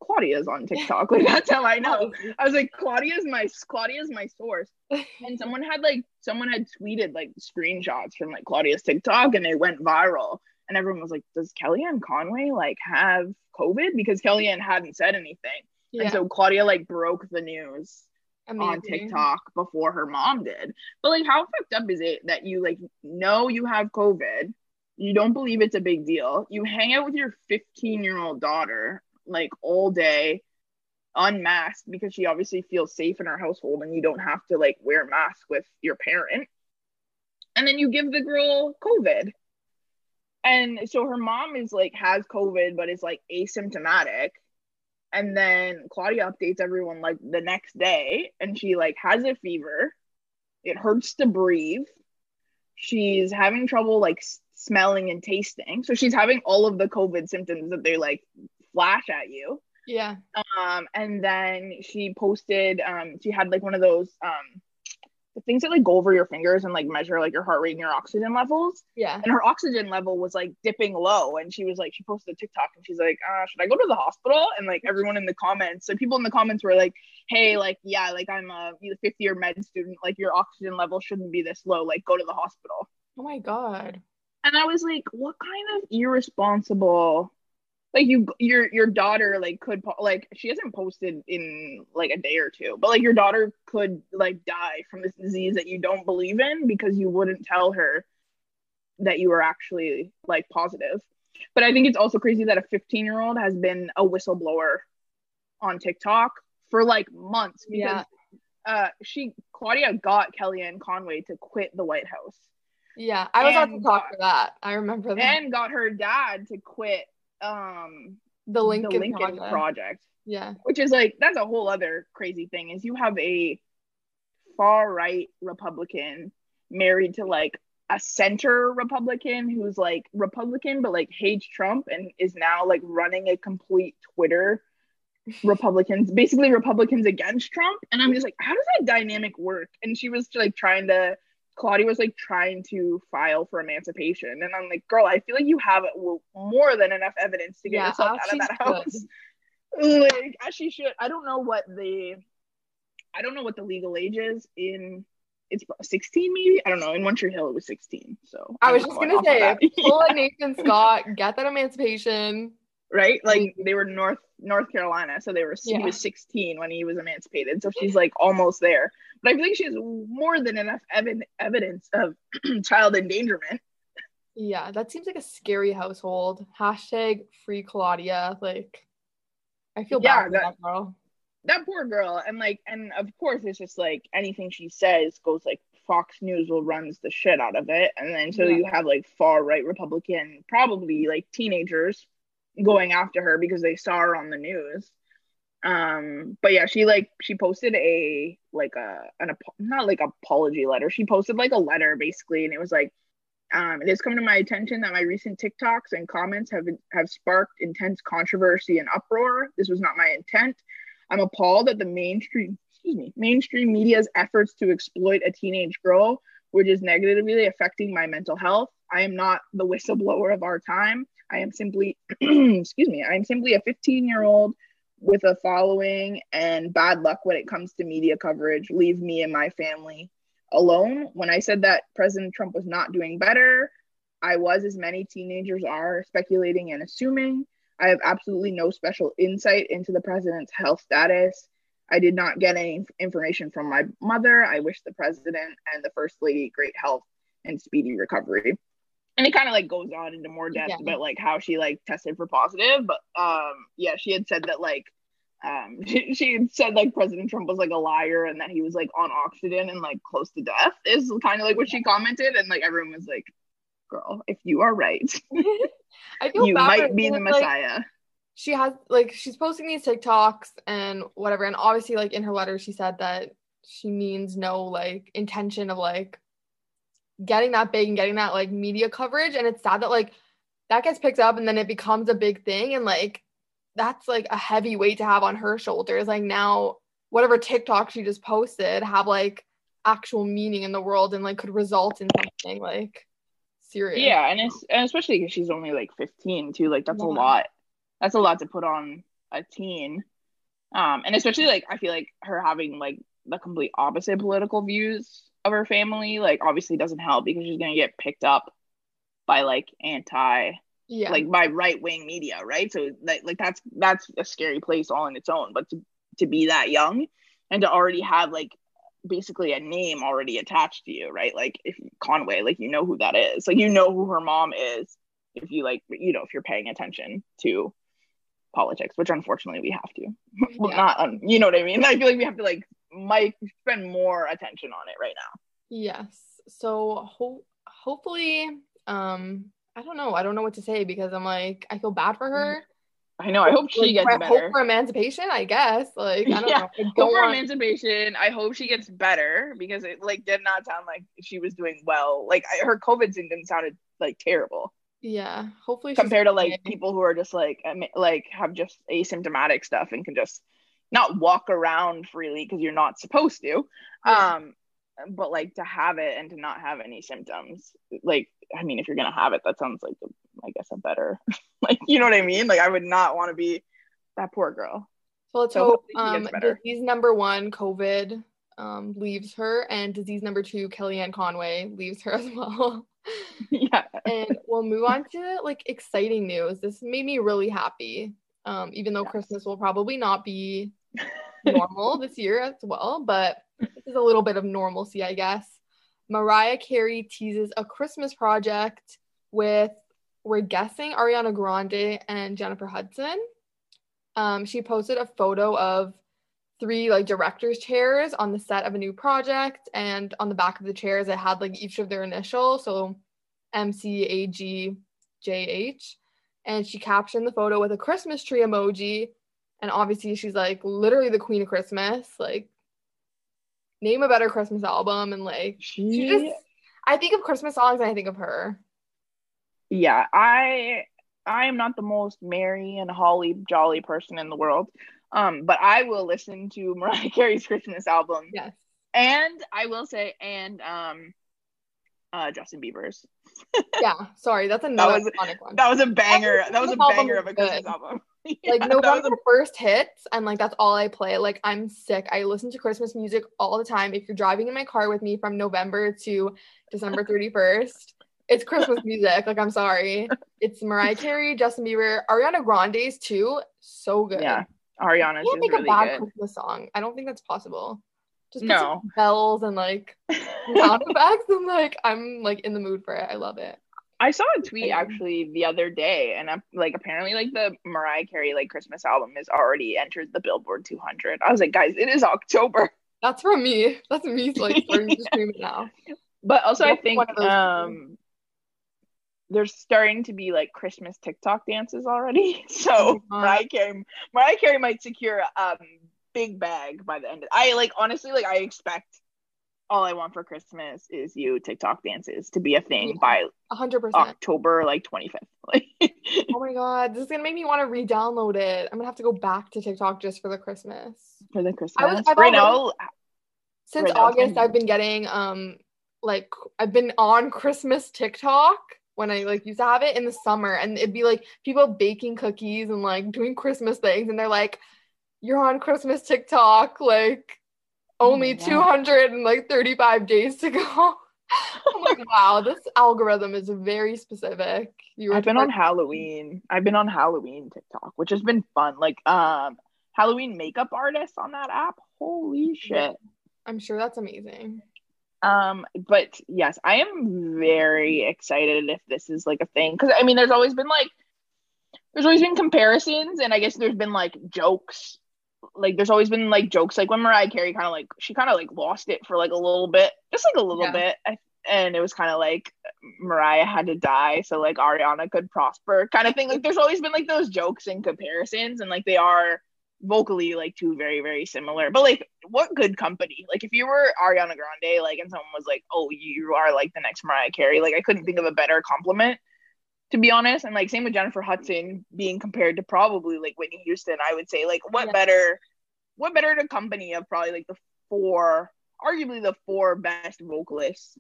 "Claudia's on TikTok." Like that's how I know. I was like, "Claudia's my Claudia's my source." And someone had like someone had tweeted like screenshots from like Claudia's TikTok and they went viral and everyone was like, "Does Kellyanne Conway like have COVID?" Because Kellyanne hadn't said anything, yeah. and so Claudia like broke the news Amazing. on TikTok before her mom did. But like, how fucked up is it that you like know you have COVID, you don't believe it's a big deal, you hang out with your 15 year old daughter like all day unmasked because she obviously feels safe in her household and you don't have to like wear a mask with your parent and then you give the girl covid and so her mom is like has COVID, but is like asymptomatic. And then Claudia updates everyone like the next day, and she like has a fever. It hurts to breathe. She's having trouble like smelling and tasting. So she's having all of the COVID symptoms that they like flash at you. Yeah. Um, and then she posted, um, she had like one of those um the things that like go over your fingers and like measure like your heart rate and your oxygen levels. Yeah. And her oxygen level was like dipping low. And she was like, she posted a TikTok and she's like, uh, should I go to the hospital? And like everyone in the comments, so people in the comments were like, hey, like, yeah, like I'm a fifth year med student, like your oxygen level shouldn't be this low, like go to the hospital. Oh my God. And I was like, what kind of irresponsible like you your your daughter like could like she hasn't posted in like a day or two but like your daughter could like die from this disease that you don't believe in because you wouldn't tell her that you were actually like positive. But i think it's also crazy that a 15 year old has been a whistleblower on tiktok for like months because yeah. uh she claudia got kellyanne conway to quit the white house. Yeah i was to talk for that. I remember that. And got her dad to quit um the Lincoln, the Lincoln Project. Project. Yeah. Which is like that's a whole other crazy thing is you have a far right Republican married to like a center Republican who's like Republican but like hates Trump and is now like running a complete Twitter Republicans basically Republicans against Trump and I'm just like how does that dynamic work and she was like trying to Claudia was like trying to file for emancipation, and I'm like, girl, I feel like you have more than enough evidence to get yeah, yourself oh, out of that house. <laughs> like as she should. I don't know what the, I don't know what the legal age is in. It's 16 maybe. I don't know. In One Tree Hill, it was 16. So I was just gonna say, pull <laughs> a Nathan Scott, get that emancipation. Right, like mm-hmm. they were North North Carolina, so they were yeah. he was 16 when he was emancipated. So she's like almost there. But I think she has more than enough ev- evidence of <clears throat> child endangerment. Yeah, that seems like a scary household. Hashtag free Claudia. Like, I feel yeah, bad that, that girl. That poor girl. And like, and of course, it's just like anything she says goes like Fox News will runs the shit out of it. And then so yeah. you have like far right Republican, probably like teenagers going after her because they saw her on the news um but yeah she like she posted a like a an not like apology letter she posted like a letter basically and it was like um, it has come to my attention that my recent TikToks and comments have have sparked intense controversy and uproar. This was not my intent. I'm appalled at the mainstream, excuse me, mainstream media's efforts to exploit a teenage girl, which is negatively affecting my mental health. I am not the whistleblower of our time. I am simply, <clears throat> excuse me, I am simply a 15 year old with a following and bad luck when it comes to media coverage. Leave me and my family alone. When I said that President Trump was not doing better, I was, as many teenagers are, speculating and assuming. I have absolutely no special insight into the president's health status. I did not get any information from my mother. I wish the president and the first lady great health and speedy recovery and it kind of like goes on into more depth yeah. about like how she like tested for positive but um yeah she had said that like um <laughs> she, she had said like president trump was like a liar and that he was like on oxygen and like close to death is kind of like what she commented and like everyone was like girl if you are right <laughs> I <laughs> feel you might be the messiah like, she has like she's posting these tiktoks and whatever and obviously like in her letter she said that she means no like intention of like getting that big and getting that like media coverage and it's sad that like that gets picked up and then it becomes a big thing and like that's like a heavy weight to have on her shoulders. Like now whatever tiktok she just posted have like actual meaning in the world and like could result in something like serious. Yeah and it's and especially because she's only like 15 too like that's yeah. a lot that's a lot to put on a teen. Um and especially like i feel like her having like the complete opposite political views of her family like obviously doesn't help because she's gonna get picked up by like anti yeah. like by right wing media right? So that, like that's that's a scary place all in its own. But to to be that young and to already have like basically a name already attached to you right? Like if conway like you know who that is. Like you know who her mom is if you like you know if you're paying attention to politics which unfortunately we have to <laughs> well not um, you know what i mean <laughs> i feel like we have to like might spend more attention on it right now. Yes. So ho- hopefully, um, I don't know. I don't know what to say because I'm like, I feel bad for her. I know. I hope she like, gets I better. Hope for emancipation, I guess. Like, I don't yeah. know. Hope for emancipation. I hope she gets better because it like did not sound like she was doing well. Like I, her COVID symptoms sounded like terrible. Yeah, hopefully. Compared to like people who are just like like have just asymptomatic stuff and can just not walk around freely because you're not supposed to. Yeah. Um, but like to have it and to not have any symptoms like i mean if you're gonna have it that sounds like I guess a better <laughs> like you know what i mean like i would not want to be that poor girl so let's so hope um disease number one covid um leaves her and disease number two kellyanne conway leaves her as well <laughs> <laughs> yeah and we'll move on to like exciting news this made me really happy um even though yes. christmas will probably not be <laughs> normal this year as well but this is a little bit of normalcy, I guess. Mariah Carey teases a Christmas project with, we're guessing, Ariana Grande and Jennifer Hudson. Um, she posted a photo of three like director's chairs on the set of a new project, and on the back of the chairs, it had like each of their initials, so M C A G J H. And she captioned the photo with a Christmas tree emoji. And obviously, she's like literally the queen of Christmas. Like, name a better Christmas album and like she, she just I think of Christmas songs and I think of her. Yeah, I I am not the most merry and holly jolly person in the world. Um, but I will listen to <laughs> Mariah Carey's Christmas album. Yes. And I will say, and um uh Justin Bieber's. <laughs> yeah, sorry, that's another that was, one. That was a banger. That was a banger of a Christmas album. <laughs> yeah, like November the first hits, and like that's all I play. Like I'm sick. I listen to Christmas music all the time. If you're driving in my car with me from November to December 31st, it's Christmas <laughs> music. Like I'm sorry, it's Mariah Carey, Justin Bieber, Ariana Grande's too. So good. Yeah, Ariana. Can't make really a bad good. Christmas song. I don't think that's possible. Just no bells and like sound effects, <laughs> and like I'm like in the mood for it. I love it. I saw a tweet actually the other day, and I'm like, apparently, like the Mariah Carey like Christmas album is already entered the Billboard 200. I was like, guys, it is October. That's from me. That's me <laughs> like starting to scream it now. But also, That's I think um, there's starting to be like Christmas TikTok dances already. <laughs> So oh Mariah Carey, Mariah Carey might secure um, big bag by the end. Of, I like honestly, like I expect all I want for Christmas is you TikTok dances to be a thing by 100% October like 25th. <laughs> oh my god, this is gonna make me want to re-download it. I'm gonna have to go back to TikTok just for the Christmas. For the Christmas. I was, I've right now, since right August, now, I've been getting um like I've been on Christmas TikTok when I like used to have it in the summer, and it'd be like people baking cookies and like doing Christmas things, and they're like, "You're on Christmas TikTok," like only oh 235 days to go. <laughs> I'm like, <laughs> wow, this algorithm is very specific. You I've been on Halloween. I've been on Halloween TikTok, which has been fun. Like um Halloween makeup artists on that app. Holy shit. I'm sure that's amazing. Um, but yes, I am very excited if this is like a thing. Cause I mean there's always been like there's always been comparisons and I guess there's been like jokes like there's always been like jokes like when Mariah Carey kind of like she kind of like lost it for like a little bit, just like a little yeah. bit. and it was kind of like Mariah had to die so like Ariana could prosper kind of thing. Like there's always been like those jokes and comparisons and like they are vocally like two very very similar. But like what good company? Like if you were Ariana Grande like and someone was like, "Oh, you are like the next Mariah Carey." Like I couldn't think of a better compliment to be honest. And like same with Jennifer Hudson being compared to probably like Whitney Houston, I would say like what yeah. better what better to company of probably like the four arguably the four best vocalists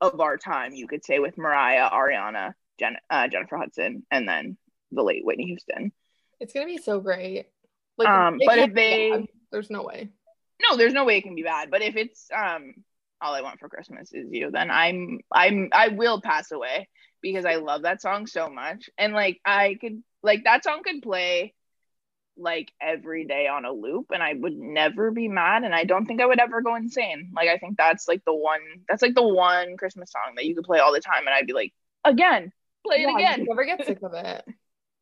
of our time, you could say with Mariah, Ariana, Jen- uh, Jennifer Hudson, and then the late Whitney Houston. It's gonna be so great. Like, um, but if they, bad. there's no way. No, there's no way it can be bad. But if it's um, all I want for Christmas is you, then I'm I'm I will pass away because I love that song so much. And like I could like that song could play like every day on a loop and I would never be mad and I don't think I would ever go insane. Like I think that's like the one that's like the one Christmas song that you could play all the time and I'd be like, again, play yeah, it again. never get <laughs> sick of it.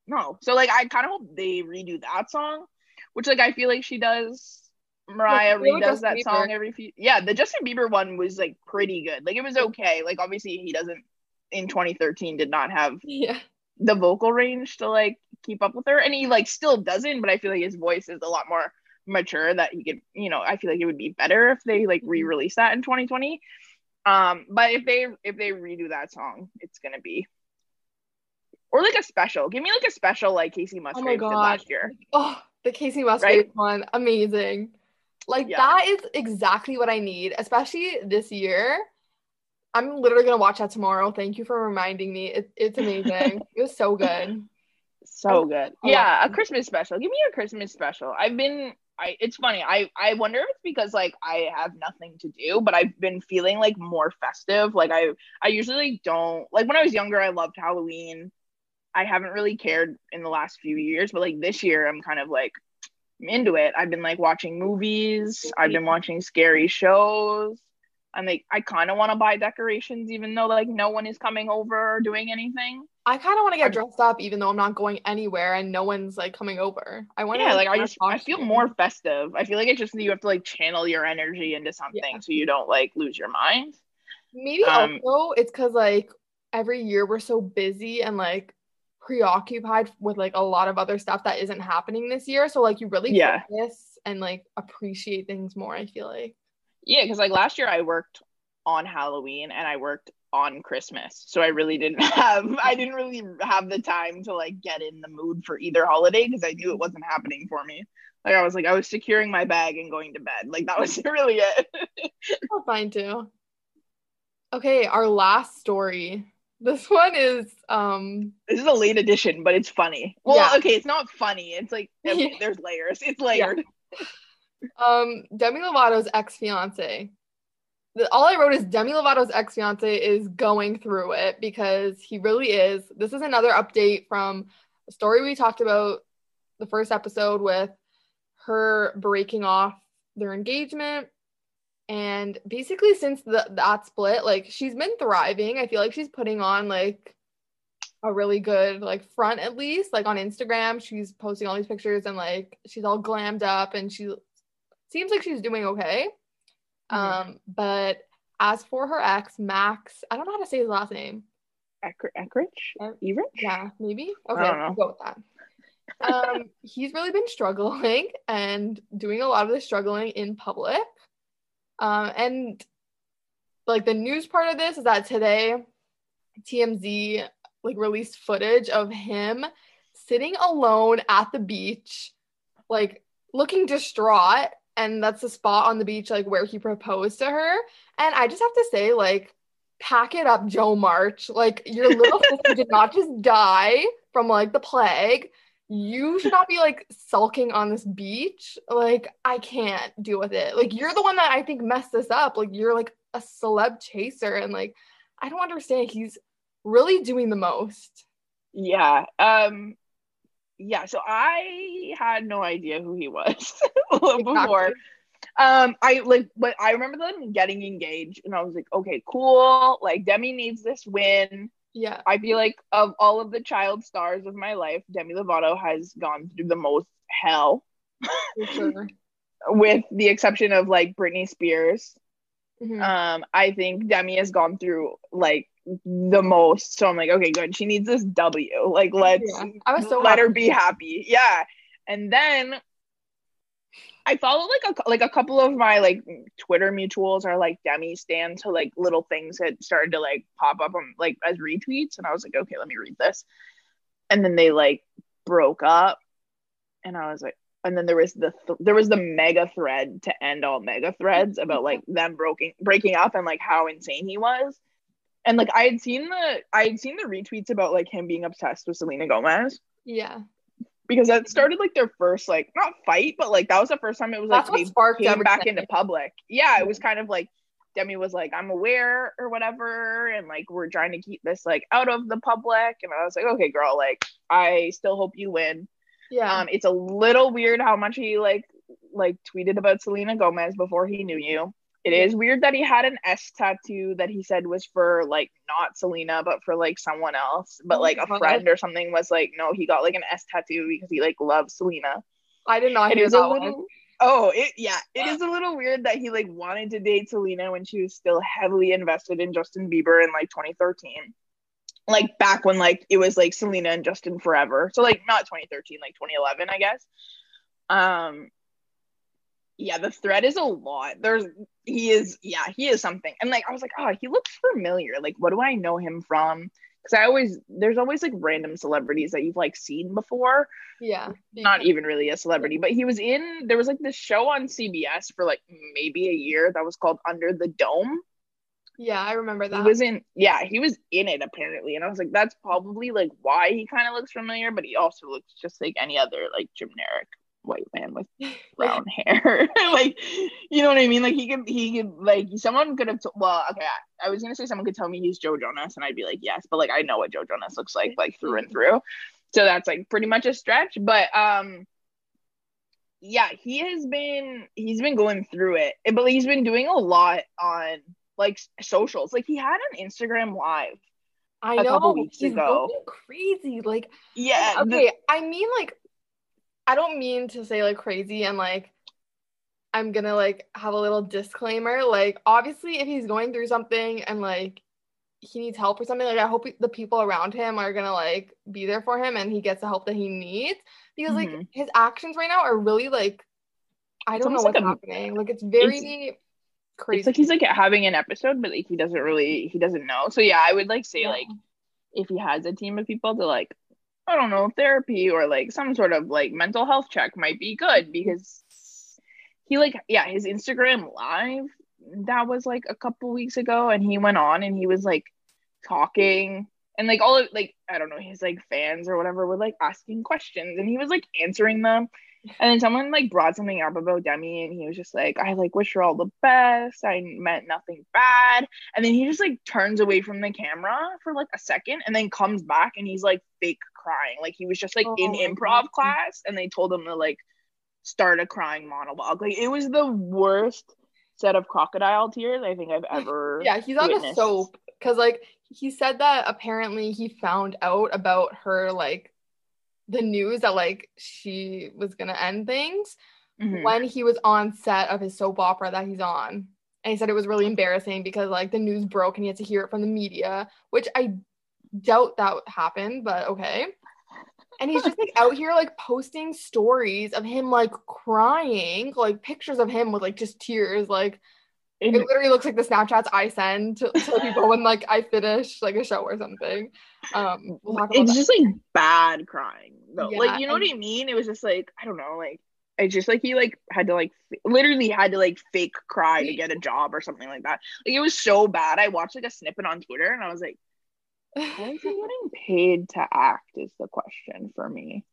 no. So like I kind of hope they redo that song, which like I feel like she does Mariah redoes that Bieber. song every few yeah, the Justin Bieber one was like pretty good. Like it was okay. Like obviously he doesn't in 2013 did not have yeah. the vocal range to like keep up with her and he like still doesn't but i feel like his voice is a lot more mature that he could you know i feel like it would be better if they like mm-hmm. re-release that in 2020 um but if they if they redo that song it's gonna be or like a special. Give me like a special like Kacey Musgraves did last year. Oh, the Kacey Musgraves right? one, amazing. Like yeah. that is exactly what I need, especially this year. I'm literally gonna watch that tomorrow. Thank you for reminding me. It, it's amazing. <laughs> it was so good. So good. Yeah, a Christmas special. Give me a Christmas special. I've been I it's funny. I I wonder if it's because like I have nothing to do, but I've been feeling like more festive. Like I I usually don't like when I was younger I loved Halloween. I haven't really cared in the last few years, but like this year I'm kind of like into it. I've been like watching movies, I've been watching scary shows. I'm like I kind of want to buy decorations even though like no one is coming over or doing anything. I kind of want to get dressed up even though I'm not going anywhere and no one's like coming over. I want Yeah, like I just I feel more festive. I feel like it's just you have to like channel your energy into something yeah. so you don't like lose your mind. Maybe um, also it's cuz like every year we're so busy and like preoccupied with like a lot of other stuff that isn't happening this year. So like you really yeah. focus and like appreciate things more, I feel like. Yeah, because like last year I worked on Halloween and I worked on Christmas. So I really didn't <laughs> have I didn't really have the time to like get in the mood for either holiday because I knew it wasn't happening for me. Like I was like I was securing my bag and going to bed. Like that was <laughs> really it. I'm fine too. Okay, our last story this one is um This is a late edition, but it's funny. Well, yeah. okay, it's not funny. It's like <laughs> there's layers. It's layered. Yeah. Um Demi Lovato's ex-fiance. All I wrote is Demi Lovato's ex-fiance is going through it because he really is. This is another update from a story we talked about the first episode with her breaking off their engagement and basically since the, that split like she's been thriving i feel like she's putting on like a really good like front at least like on instagram she's posting all these pictures and like she's all glammed up and she seems like she's doing okay mm-hmm. um but as for her ex max i don't know how to say his last name Eckrich? Everich? Yeah, maybe. Okay, I'll go with that. um, <laughs> he's really been struggling and doing a lot of the struggling in public. Um, and like the news part of this is that today TMZ like released footage of him sitting alone at the beach, like looking distraught. And that's the spot on the beach, like where he proposed to her. And I just have to say, like, pack it up, Jo March. Like, your little <laughs> sister did not just die from like the plague you should not be like sulking on this beach. Like, I can't deal with it. Like, you're the one that I think messed this up. Like, you're like a celeb chaser, and like, I don't understand. He's really doing the most. Yeah. Um, yeah. So I had no idea who he was <laughs> before. Exactly. Um, I like, but I remember them getting engaged, and I was like, okay, cool. Like, Demi needs this win yeah. I feel like of all of the child stars of my life, Demi Lovato has gone through the most hell. Sure. <laughs> With the exception of like Britney Spears. Mm-hmm. Um, I think Demi has gone through like the most. So I'm like, okay, good. She needs this W. Like let's yeah. I was so let happy. her be happy. Yeah. And then I follow like a like a couple of my like Twitter mutuals are like Demi stand to like little things that started to like pop up on like as retweets, and I was like, okay, let me read this. And then they like broke up, and I was like, and then there was the th- there was the mega thread to end all mega threads about like them breaking breaking up and like how insane he was. And like I had seen the I had seen the retweets about like him being obsessed with Selena Gomez. Yeah because that started like their first like not fight, but like that was the first time it was like That's they came back into public. Yeah, it was kind of like Demi was like, I'm aware or whatever, and like we're trying to keep this like out of the public. And I was like, okay, girl, like I still hope you win. Yeah. Um, it's a little weird how much he like like tweeted about Selena Gomez before he knew you. It is weird that he had an S tattoo that he said was for like not Selena, but for like someone else. But like a friend or something was like, no, he got like an S tattoo because he like loves Selena. I did not hear that a little, one. Oh, it, yeah, it is a little weird that he like wanted to date Selena when she was still heavily invested in Justin Bieber in like 2013 like back when like it was like Selena and Justin forever. So like not 2013, like 2011, I guess. Um yeah, the thread is a lot. There's he is yeah, he is something. And like I was like, oh, he looks familiar. Like, what do I know him from? because I always there's always like random celebrities that you've like seen before. Yeah. Not even really a celebrity, but he was in there was like this show on CBS for like maybe a year that was called Under the Dome. Yeah, I remember that. He was in yeah, he was in it apparently. And I was like, that's probably like why he kind of looks familiar, but he also looks just like any other like generic white man with <laughs> brown hair. <laughs> like, you know what I mean? Like he could, he could, like someone could have. T- well, okay, I, I, was gonna say someone could tell me he's Joe Jonas, and I'd be like, yes, but like I know what Joe Jonas looks like, like through and <laughs> through. So that's like pretty much a stretch, but um, yeah, he has been he's been going through it, but he's been doing a lot on like socials. Like he had an Instagram live. I know he's ago. going crazy. Like, yeah. Okay, the- I mean, like I don't mean to say like crazy and like I'm gonna like have a little disclaimer. Like, obviously, if he's going through something and like he needs help or something, like I hope the people around him are gonna like be there for him and he gets the help that he needs because mm-hmm. like his actions right now are really like I don't know what's like a, happening. Like, it's very it's, crazy. It's like he's like having an episode, but like he doesn't really he doesn't know. So yeah, I would like say yeah. like if he has a team of people to like I don't know, therapy or like some sort of like mental health check might be good because he like yeah, his Instagram live that was like a couple weeks ago and he went on and he was like talking and like all of like I don't know, his like fans or whatever were like asking questions and he was like answering them and then someone like brought something up about Demi, and he was just like, I like wish her all the best. I meant nothing bad. And then he just like turns away from the camera for like a second and then comes back and he's like fake crying. Like he was just like oh in improv God. class and they told him to like start a crying monologue. Like it was the worst set of crocodile tears I think I've ever <laughs> Yeah, he's on witnessed. a soap because like he said that apparently he found out about her like the news that like she was gonna end things mm-hmm. when he was on set of his soap opera that he's on. And he said it was really embarrassing because like the news broke and he had to hear it from the media, which I doubt that happened, but okay. And he's just like out here like posting stories of him like crying, like pictures of him with like just tears, like it literally looks like the Snapchats I send to, to people when like I finish like a show or something. Um, we'll it's just like bad crying though. Yeah, like you know and- what I mean? It was just like I don't know, like it's just like he like had to like f- literally had to like fake cry to get a job or something like that. Like it was so bad. I watched like a snippet on Twitter and I was like, "Why is he getting paid to act?" Is the question for me.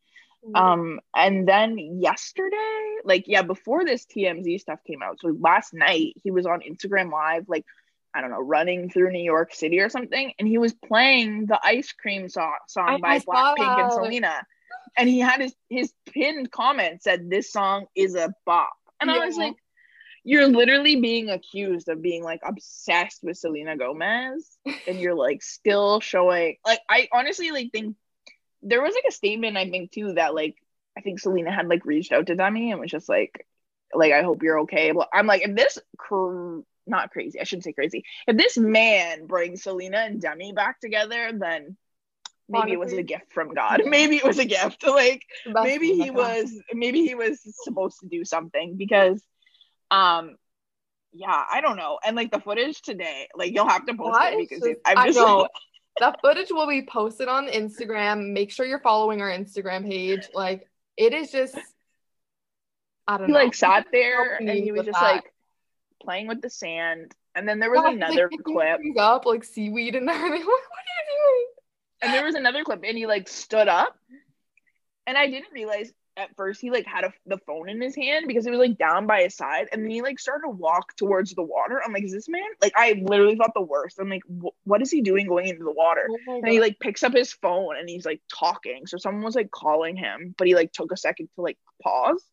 Mm-hmm. Um, and then yesterday, like, yeah, before this TMZ stuff came out, so last night he was on Instagram Live, like, I don't know, running through New York City or something, and he was playing the ice cream song, song I, by I Blackpink and Selena. And he had his his pinned comment said this song is a bop. And yeah. I was like, you're literally being accused of being like obsessed with Selena Gomez and you're like still showing like I honestly like think there was like a statement I think too that like I think Selena had like reached out to Demi and was just like like I hope you're okay. But I'm like if this cr- not crazy, I shouldn't say crazy. If this man brings Selena and Demi back together, then maybe Honestly. it was a gift from God. <laughs> Maybe it was a gift. Like maybe he was maybe he was supposed to do something because um yeah, I don't know. And like the footage today, like you'll have to post what? it because I'm just like, that footage will be posted on Instagram. Make sure you're following our Instagram page. Like it is just I don't he know. like sat there and he was just that. like playing with the sand. And then there was yeah, another like, clip. Up like seaweed in there. <laughs> Like, what are you doing? And there was another clip and he like stood up. And I didn't realize at first he like had a, the phone in his hand because it was like down by his side and then he like started to walk towards the water. I'm like is this man? Like i literally thought the worst. I'm like what is he doing going into the water? Oh and he like picks up his phone and he's like talking. So someone was like calling him but he like took a second to like pause.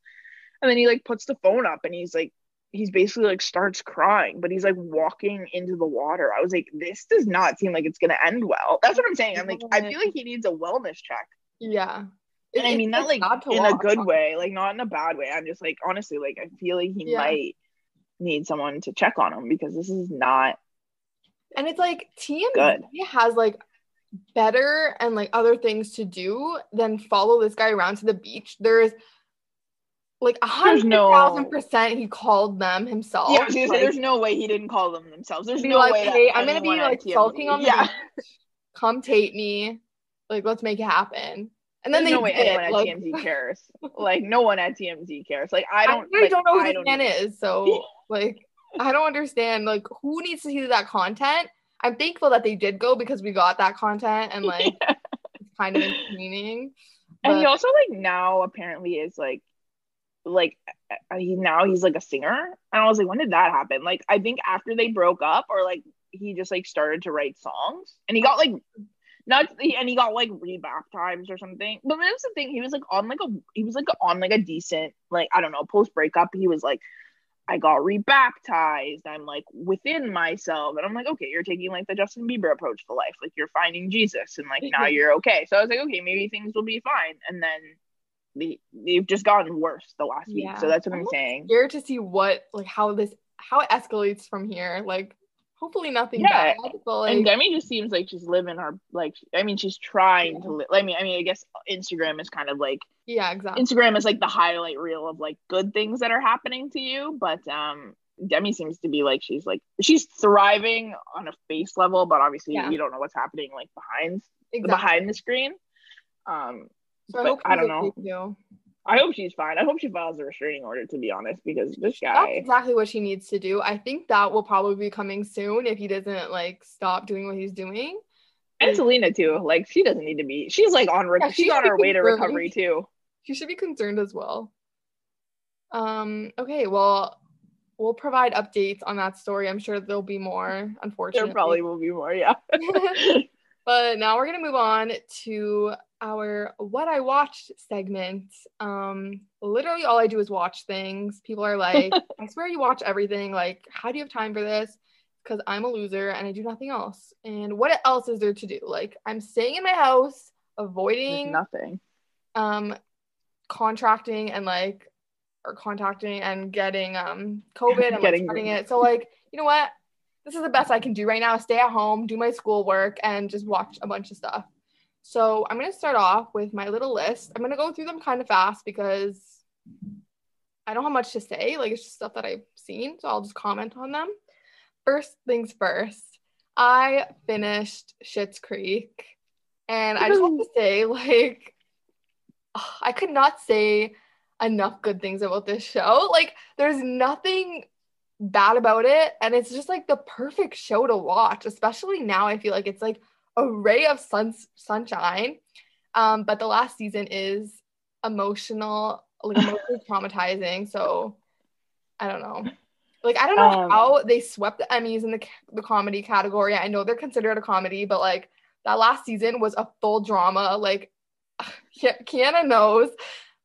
And then he like puts the phone up and he's like he's basically like starts crying but he's like walking into the water. I was like this does not seem like it's gonna end well. That's what i'm saying. I'm like i feel like he needs a wellness check. Yeah and I mean, not like in a good way, like not in a bad way. I'm just like, honestly, like I feel like he yeah. might need someone to check on him because this is not. And it's like TMZ good. has like better and like other things to do than follow this guy around to the beach. There's like a hundred thousand no... percent he called them himself. Yeah, like, there's no way he didn't call them themselves. There's no like, way. Hey, I'm gonna be like sulking on the yeah. beach come tape me. Like, let's make it happen. And then There's they no way did. anyone at like, TMZ cares. <laughs> like no one at TMZ cares. Like I I don't. really like, don't know who I don't man is. So <laughs> like I don't understand like who needs to see that content. I'm thankful that they did go because we got that content and <laughs> like it's kind of entertaining. And he also like now apparently is like like uh, he now he's like a singer. And I was like, when did that happen? Like I think after they broke up or like he just like started to write songs and he got like not and he got like rebaptized or something. But that's the thing, he was like on like a he was like on like a decent like I don't know, post breakup, he was like I got rebaptized. I'm like within myself. And I'm like, okay, you're taking like the Justin Bieber approach to life. Like you're finding Jesus and like now <laughs> you're okay. So I was like, okay, maybe things will be fine. And then they, they've just gotten worse the last week. So that's what I'm I'm saying. scared to see what like how this how it escalates from here. Like hopefully nothing Yeah. bad. But like and Demi just seems like she's living her like I mean she's trying to live I mean I mean I guess Instagram is kind of like yeah, exactly. Instagram is like the highlight reel of like good things that are happening to you, but um Demi seems to be like she's like she's thriving on a face level, but obviously Yeah. you don't know what's happening like behind exactly. behind the screen. Um So I but hope I don't know. I hope she's fine. I hope she files a restraining order to be honest, because this guy. That's exactly what she needs to do. I think that will probably be coming soon if he doesn't like stop doing what he's doing. and Selena too, like she doesn't need to be she's like on re- Yeah, she she's on her way to recovery too. She should be concerned as well. Um, okay, well, we'll provide updates on that story. I'm sure there'll be more, unfortunately. There probably will be more, yeah. <laughs> but now we're gonna move on to our what I watched segment. Um, literally all I do is watch things. People are like, <laughs> I swear you watch everything. Like, how do you have time for this? Because I'm a loser and I do nothing else. And what else is there to do? Like, I'm staying in my house, There's avoiding nothing. um contracting and like or contacting and getting um COVID and like Getting- spreading it. So like, you know what? This is the best I can do right now. Stay at home, do my schoolwork, and just watch a bunch of stuff. So I'm gonna start off with my little list. I'm gonna go through them kind of fast because I don't have much to say. Like it's just stuff that I've seen, so I'll just comment on them. First things first, I finished Schitt's Creek, and I just have <laughs> to say, like, <sighs> I could not say enough good things about this show. Like, there's nothing bad about it, and it's just like the perfect show to watch. Especially now, I feel like it's like a ray of sun sunshine. Um, but the last season is emotional, like emotionally <laughs> traumatizing. So I don't know. Like I don't know Um, how they swept the Emmys in the the comedy category. I know they're considered a comedy, but like that last season was a full drama. Like <sighs> Kianna knows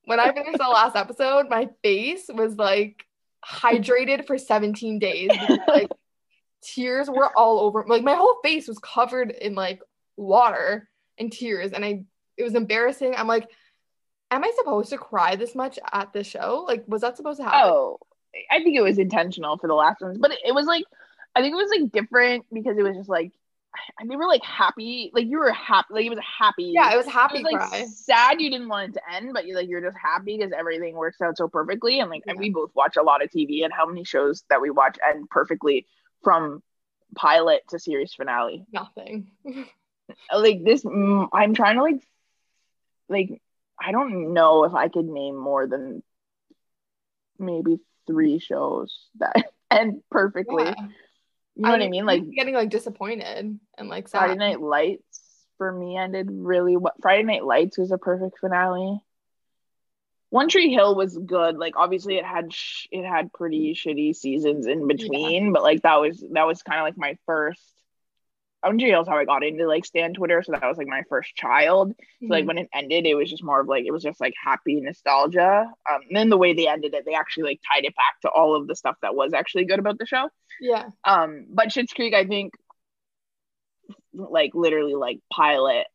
when I finished the last episode, my face was like hydrated for 17 days. like tears were all over. Like my whole face was covered in like water and tears, and I it was embarrassing. I'm like, am I supposed to cry this much at the show? Like, was that supposed to happen? Oh, I think it was intentional for the last ones, but it, it was like I think it was like different because it was just like I- they were like happy, like you were happy, like it was happy. Yeah, it was It happy was like cry. sad you didn't want it to end, but you like you're just happy because everything works out so perfectly. And like and we both watch a lot of TV, and how many shows that we watch end perfectly from pilot to series finale. Nothing. <laughs> like this i'm trying to like like i don't know if i could name more than maybe three shows that <laughs> end perfectly Yeah. you know what i mean like getting like disappointed and like sad. friday night lights for me ended really what friday night lights was a perfect finale one tree hill was good like obviously it had sh- it had pretty shitty seasons in between but like that was that was kind of like my first One Tree Hill is how I got into like Stan Twitter, so that was like my first child. So like Mhm. when it ended, it was just more of like it was just like happy nostalgia. Um, and then the way they ended it, they actually like tied it back to all of the stuff that was actually good about the show. yeah. Um, but Schitt's Creek, I think, like literally like pilot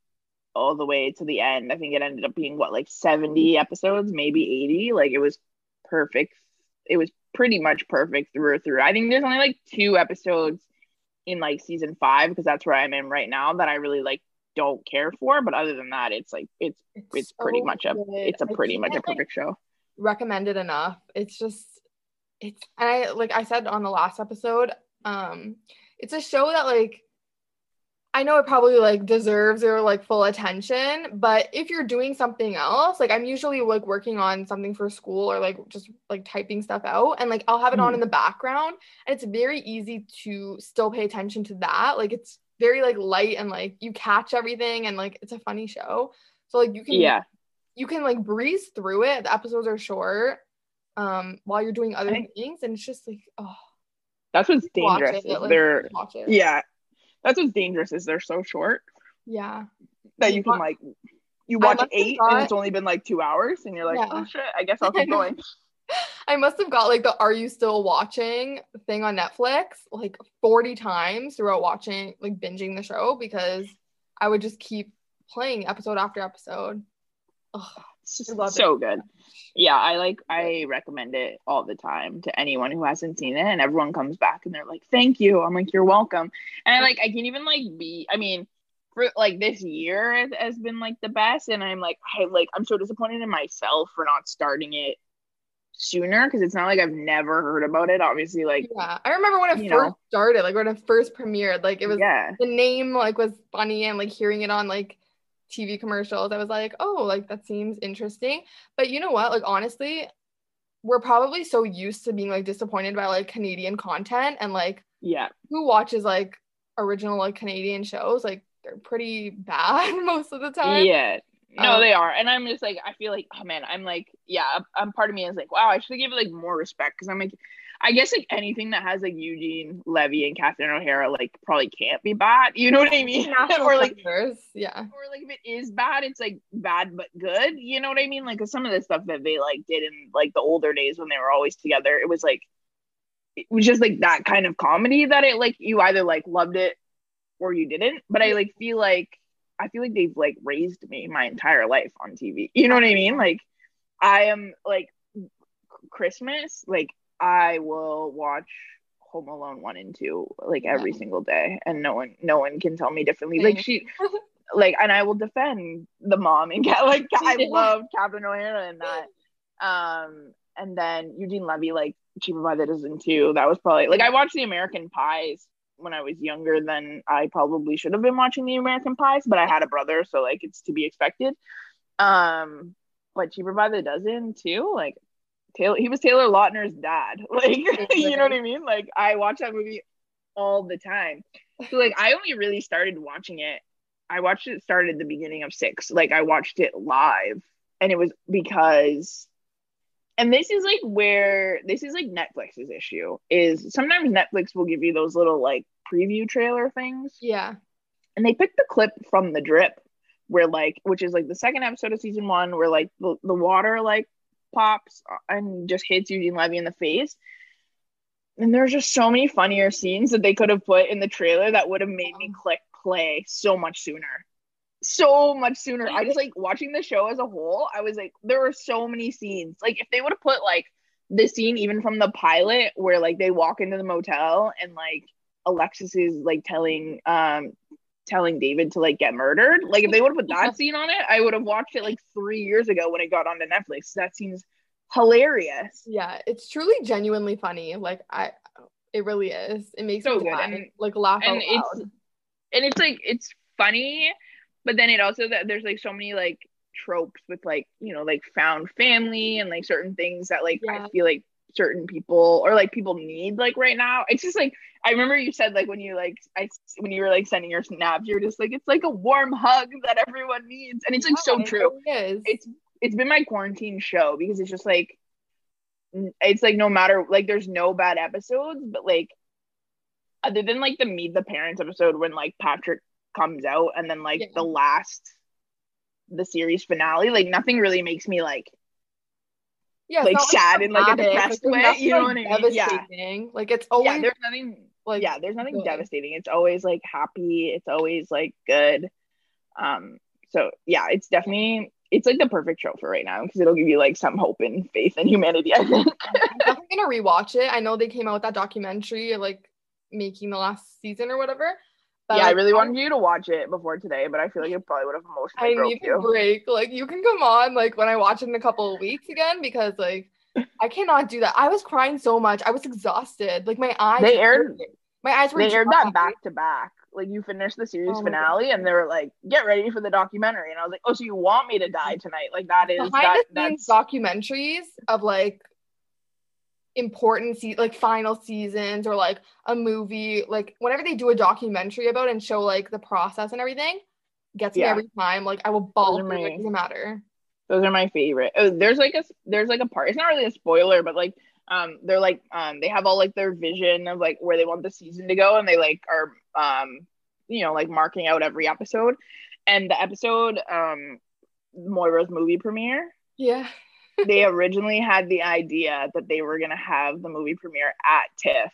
all the way to the end. I think it ended up being what like seventy episodes, maybe eighty. Like it was perfect. It was pretty much perfect through through. I think there's only like two episodes in like season five because that's where I'm in right now that I really like don't care for. But other than that, it's like it's it's pretty so much a good. it's a pretty much a can't, like, perfect show. Recommended enough. It's just it's and I like I said on the last episode, um, it's a show that like I know it probably like deserves their like full attention, but if you're doing something else, like I'm usually like working on something for school or like just like typing stuff out and like I'll have it on Mhm. in the background and it's very easy to still pay attention to that. Like it's very like light and like you catch everything and like it's a funny show. So like you can Yeah. you can like breeze through it. The episodes are short um while you're doing other I- things and it's just like oh That's what's dangerous. it, like, they're yeah. That's what's dangerous is they're so short Yeah. that You you can like you watch eight thought- and it's only been like two hours and you're like, Yeah. oh shit, I guess I'll <laughs> keep going. I must have got like the Are You Still Watching thing on Netflix like 40 times throughout watching, like binging the show because I would just keep playing episode after episode. Ugh, It's just I love so good. Yeah, I like I recommend it all the time to anyone who hasn't seen it and everyone comes back and they're like, Thank you. I'm like, You're welcome. And I like I can even like be I mean, for like this year has, has been like the best and I'm like I like I'm so disappointed in myself for not starting it sooner because it's not like I've never heard about it. Obviously, like yeah. I remember when it first know. started, like when it first premiered, like it was yeah. the name like was funny and like hearing it on like TV commercials, I was like, oh, like that seems interesting. But you know what? Like honestly, we're probably so used to being like disappointed by like Canadian content and like Yeah. who watches like original like Canadian shows? Like they're pretty bad <laughs> most of the time. Yeah. No, Um, they are. And I'm just like, I feel like, oh man, I'm like, yeah, I'm part of me is like, wow, I should give it like more respect because I'm like, I guess like anything that has like Eugene Levy and Catherine O'Hara like probably can't be bad. You know what I mean? <laughs> Or like. Yeah. or like if it is bad, it's like bad but good. You know what I mean? Like some of the stuff that they like did in like the older days when they were always together, it was like, it was just like that kind of comedy that it like you either like loved it or you didn't. But I like feel like I feel like they've like raised me my entire life on TV. You know what I mean? Like I am like Christmas, like I will watch Home Alone one and two like every Yeah. single day, and no one no one can tell me differently. Like she <laughs> like and I will defend the mom and Cat like <laughs> I love Catherine O'Hara and that. Um and then Eugene Levy like Cheaper by the Dozen too. That was probably like I watched the American Pies when I was younger than I probably should have been watching the American Pies, but I had a brother, so like it's to be expected. Um but Cheaper by the Dozen too, like Taylor he was Taylor Lautner's dad. <laughs> Like you know what I mean? Like I watch that movie all the time. So like I only really started watching it. I watched it started at the beginning of six. Like I watched it live and it was because and this is like where this is like Netflix's issue is sometimes Netflix will give you those little like preview trailer things Yeah. and they picked the clip from the drip where like which is like the second episode of season one where like the, the water like pops and just hits Eugene Levy in the face. And there's just so many funnier scenes that they could have put in the trailer that would have made me click play so much sooner. So much sooner. I just like watching the show as a whole i was like there were so many scenes. Like if they would have put like the scene even from the pilot where like they walk into the motel and like alexis is like telling um telling david to like get murdered like if they would have put that scene on it i would have watched it like three years ago when it got onto netflix that seems hilarious Yeah. It's truly genuinely funny. Like I it really is. It makes So me laugh, and- like laugh and out it's loud. and it's like it's funny but then it also that there's like so many like tropes with like you know like found family and like certain things that like Yeah. i feel like certain people or like people need like right now it's just like i remember you said like when you like i when you were like sending your snaps you're just like it's like a warm hug that everyone needs and it's like so it true really is. it's it's been my quarantine show because it's just like it's like no matter like there's no bad episodes but like other than like the meet the parents episode when like patrick comes out and then like Yeah. the last the series finale like nothing really makes me like yeah, like, sad in, like, a depressed way, nothing, you know like, what I mean? Yeah. Like it's always yeah there's nothing like yeah there's nothing good. devastating it's always like happy it's always like good um so yeah it's definitely it's like the perfect show for right now because it'll give you like some hope and faith in humanity i think <laughs> I'm definitely gonna rewatch it. I know they came out with that documentary like making the last season or whatever. But yeah, I like, really wanted you to watch it before today, but I feel like it probably would have emotionally I broke need a you. break. Like you can come on like when I watch it in a couple of weeks again because like I cannot do that. I was crying so much. I was exhausted. Like my eyes They aired- my eyes were They aired dry. that back to back. Like you finished the series Oh finale, and they were like, "Get ready for the documentary." And I was like, "Oh, so you want me to die tonight?" Like that is behind that the scenes that's documentaries of like important se- like final seasons or like a movie like whenever they do a documentary about and show like the process and everything gets me every time like i will bawl Those are it my- doesn't matter those are my favorite. Oh, there's like a there's like a part. It's not really a spoiler, but like um they're like um they have all like their vision of like where they want the season to go, and they like are um you know like marking out every episode. And the episode um Moira's movie premiere, yeah they originally had the idea that they were gonna have the movie premiere at TIFF.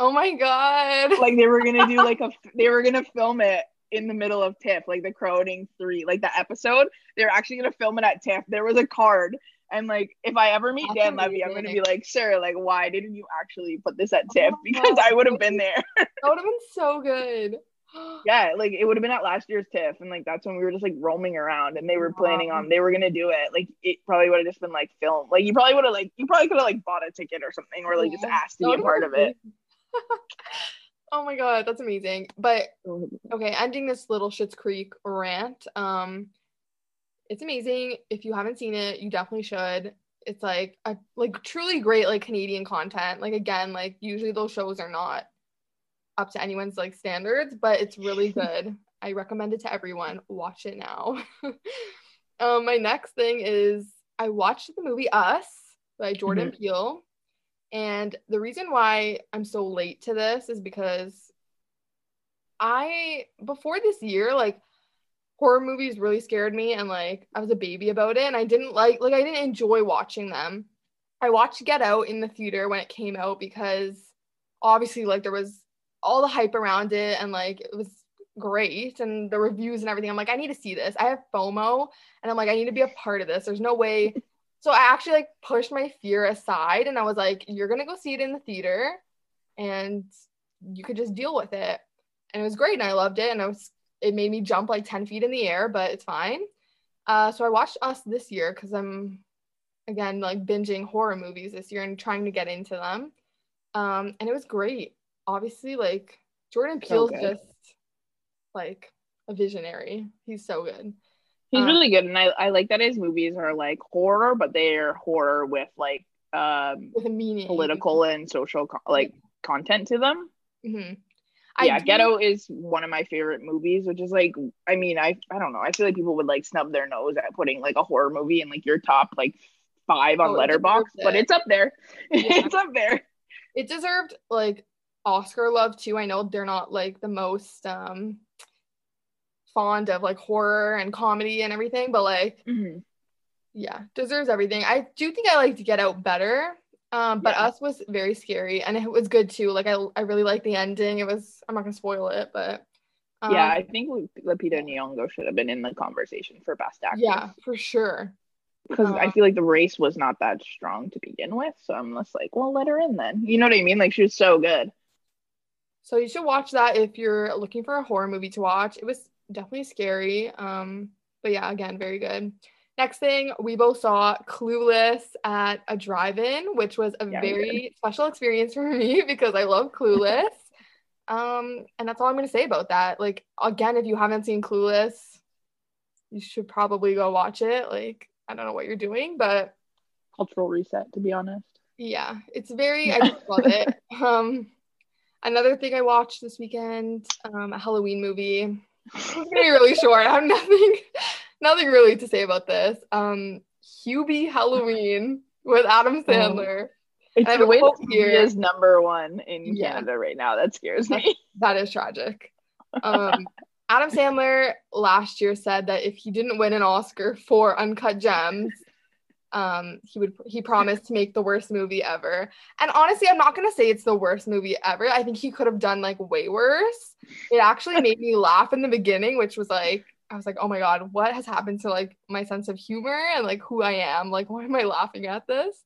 oh my god Like they were gonna do <laughs> like a they were gonna film it in the middle of TIFF, like the Crowening three, like the episode. They're actually gonna film it at TIFF. There was a card. And like if I ever meet That's Dan Levy, I'm gonna be like, sir, like why didn't you actually put this at oh TIFF? Oh, <laughs> Because I would have been there. that would have been so good <gasps> yeah, like it would have been at last year's TIFF, and like that's when we were just like roaming around, and they were planning on they were gonna do it. Like it probably would have just been like film. Like you probably would have like you probably could have like bought a ticket or something, or like just asked to be a part of it. <laughs> oh my god that's amazing but <laughs> okay ending this little Schitt's Creek rant um it's amazing if you haven't seen it you definitely should it's like a like truly great like canadian content like again like usually those shows are not up to anyone's like standards but it's really good. <laughs> I recommend it to everyone. Watch it now. <laughs> Um my next thing is i watched the movie us by jordan peele. And the reason why i'm so late to this is because I before this year, like horror movies really scared me and like I was a baby about it and I didn't like like I didn't enjoy watching them. I watched Get Out in the theater when it came out because obviously like there was all the hype around it and like it was great and the reviews and everything. I'm like I need to see this. I have FOMO and I'm like I need to be a part of this. There's no way <laughs> so I actually like pushed my fear aside and I was like you're to go see it in the theater and you could just deal with it and it was great and I loved it and I was it made me jump like 10 feet in the air but it's fine uh, so I watched Us this year because I'm again like binging horror movies this year and trying to get into them um, and it was great obviously like Jordan So Peele's good. just like a visionary he's so good He's Um, really good, and I, I like that his movies are like horror, but they're horror with like um with a meaning political and social co- like content to them. hmm yeah, Get Out is one of my favorite movies, which is like, I mean, I I don't know, I feel like people would like snub their nose at putting like a horror movie in like your top like five on Oh, Letterboxd, deserves but it's up there. <laughs> Yeah. it's up there. it deserved like Oscar love too. I know they're not like the most um fond of like horror and comedy and everything, but like Mhm. yeah, deserves everything. I do think I like to get out better. Um, but Yeah. us was very scary and it was good too. Like I I really liked the ending. It was I'm not gonna spoil it, but um, yeah, I think Lupita Nyong'o should have been in the conversation for best actor. yeah, for sure. because Uh, I feel like the race was not that strong to begin with. So I'm just like, well, let her in then. You know what I mean? Like she was so good. So you should watch that if you're looking for a horror movie to watch. It was definitely scary. Um, but yeah, again, very good. Next thing, we both saw Clueless at a drive-in, which was a Yeah, very special experience for <laughs> me because I love Clueless. um, and that's all I'm gonna say about that. Like again, if you haven't seen Clueless, you should probably go watch it. Like, I don't know what you're doing, but Cultural reset, to be honest. yeah, it's very I <laughs> just love it. Um another thing I watched this weekend, um, a Halloween movie. It's gonna be really short. I have nothing <laughs> nothing really to say about this. Um Hubie Halloween with Adam Sandler. It's I the a way quote that he is number one in Yeah. Canada right now. That scares me. <laughs> That is tragic. Um Adam Sandler last year said that if he didn't win an Oscar for Uncut Gems, um, he would he promised to make the worst movie ever. And honestly, I'm not gonna say it's the worst movie ever. I think he could have done like way worse. It actually <laughs> made me laugh in the beginning, which was like I was like, oh my god, what has happened to like my sense of humor and like who I am? Like, why am I laughing at this?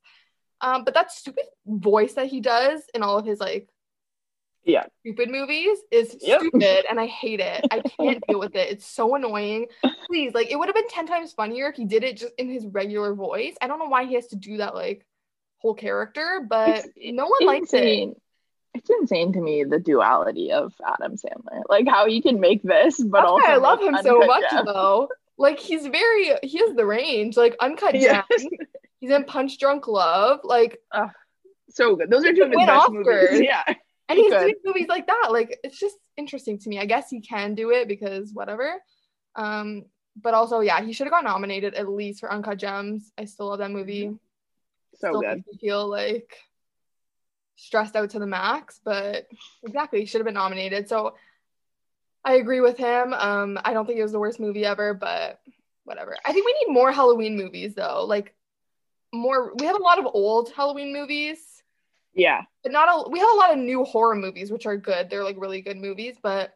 Um, but that stupid voice that he does in all of his like Yeah. stupid movies is Yep. stupid and I hate it. I <laughs> can't deal with it. It's so annoying. Please, like it would have been 10 times funnier if he did it just in his regular voice. I don't know why he has to do that like whole character, but It's no one likes it. it's insane to me the duality of Adam Sandler. Like how he can make this, but That's also I love him so much Gems. though. Like he's very he has the range. Like Uncut Yes. He's in Punch Drunk Love. Like So good. Those are two of his best Oscars. movies. <laughs> Yeah. And he's doing movies like that. Like it's just interesting to me. I guess he can do it because whatever. Um, but also yeah, he should have got nominated at least for Uncut Gems. I still love that movie. So still good. feel like stressed out to the max, but exactly, he should have been nominated. So I agree with him. Um, I don't think it was the worst movie ever, but whatever. I think we need more Halloween movies though. Like more we have a lot of old Halloween movies, Yeah. but not a we have a lot of new horror movies which are good. They're like really good movies, but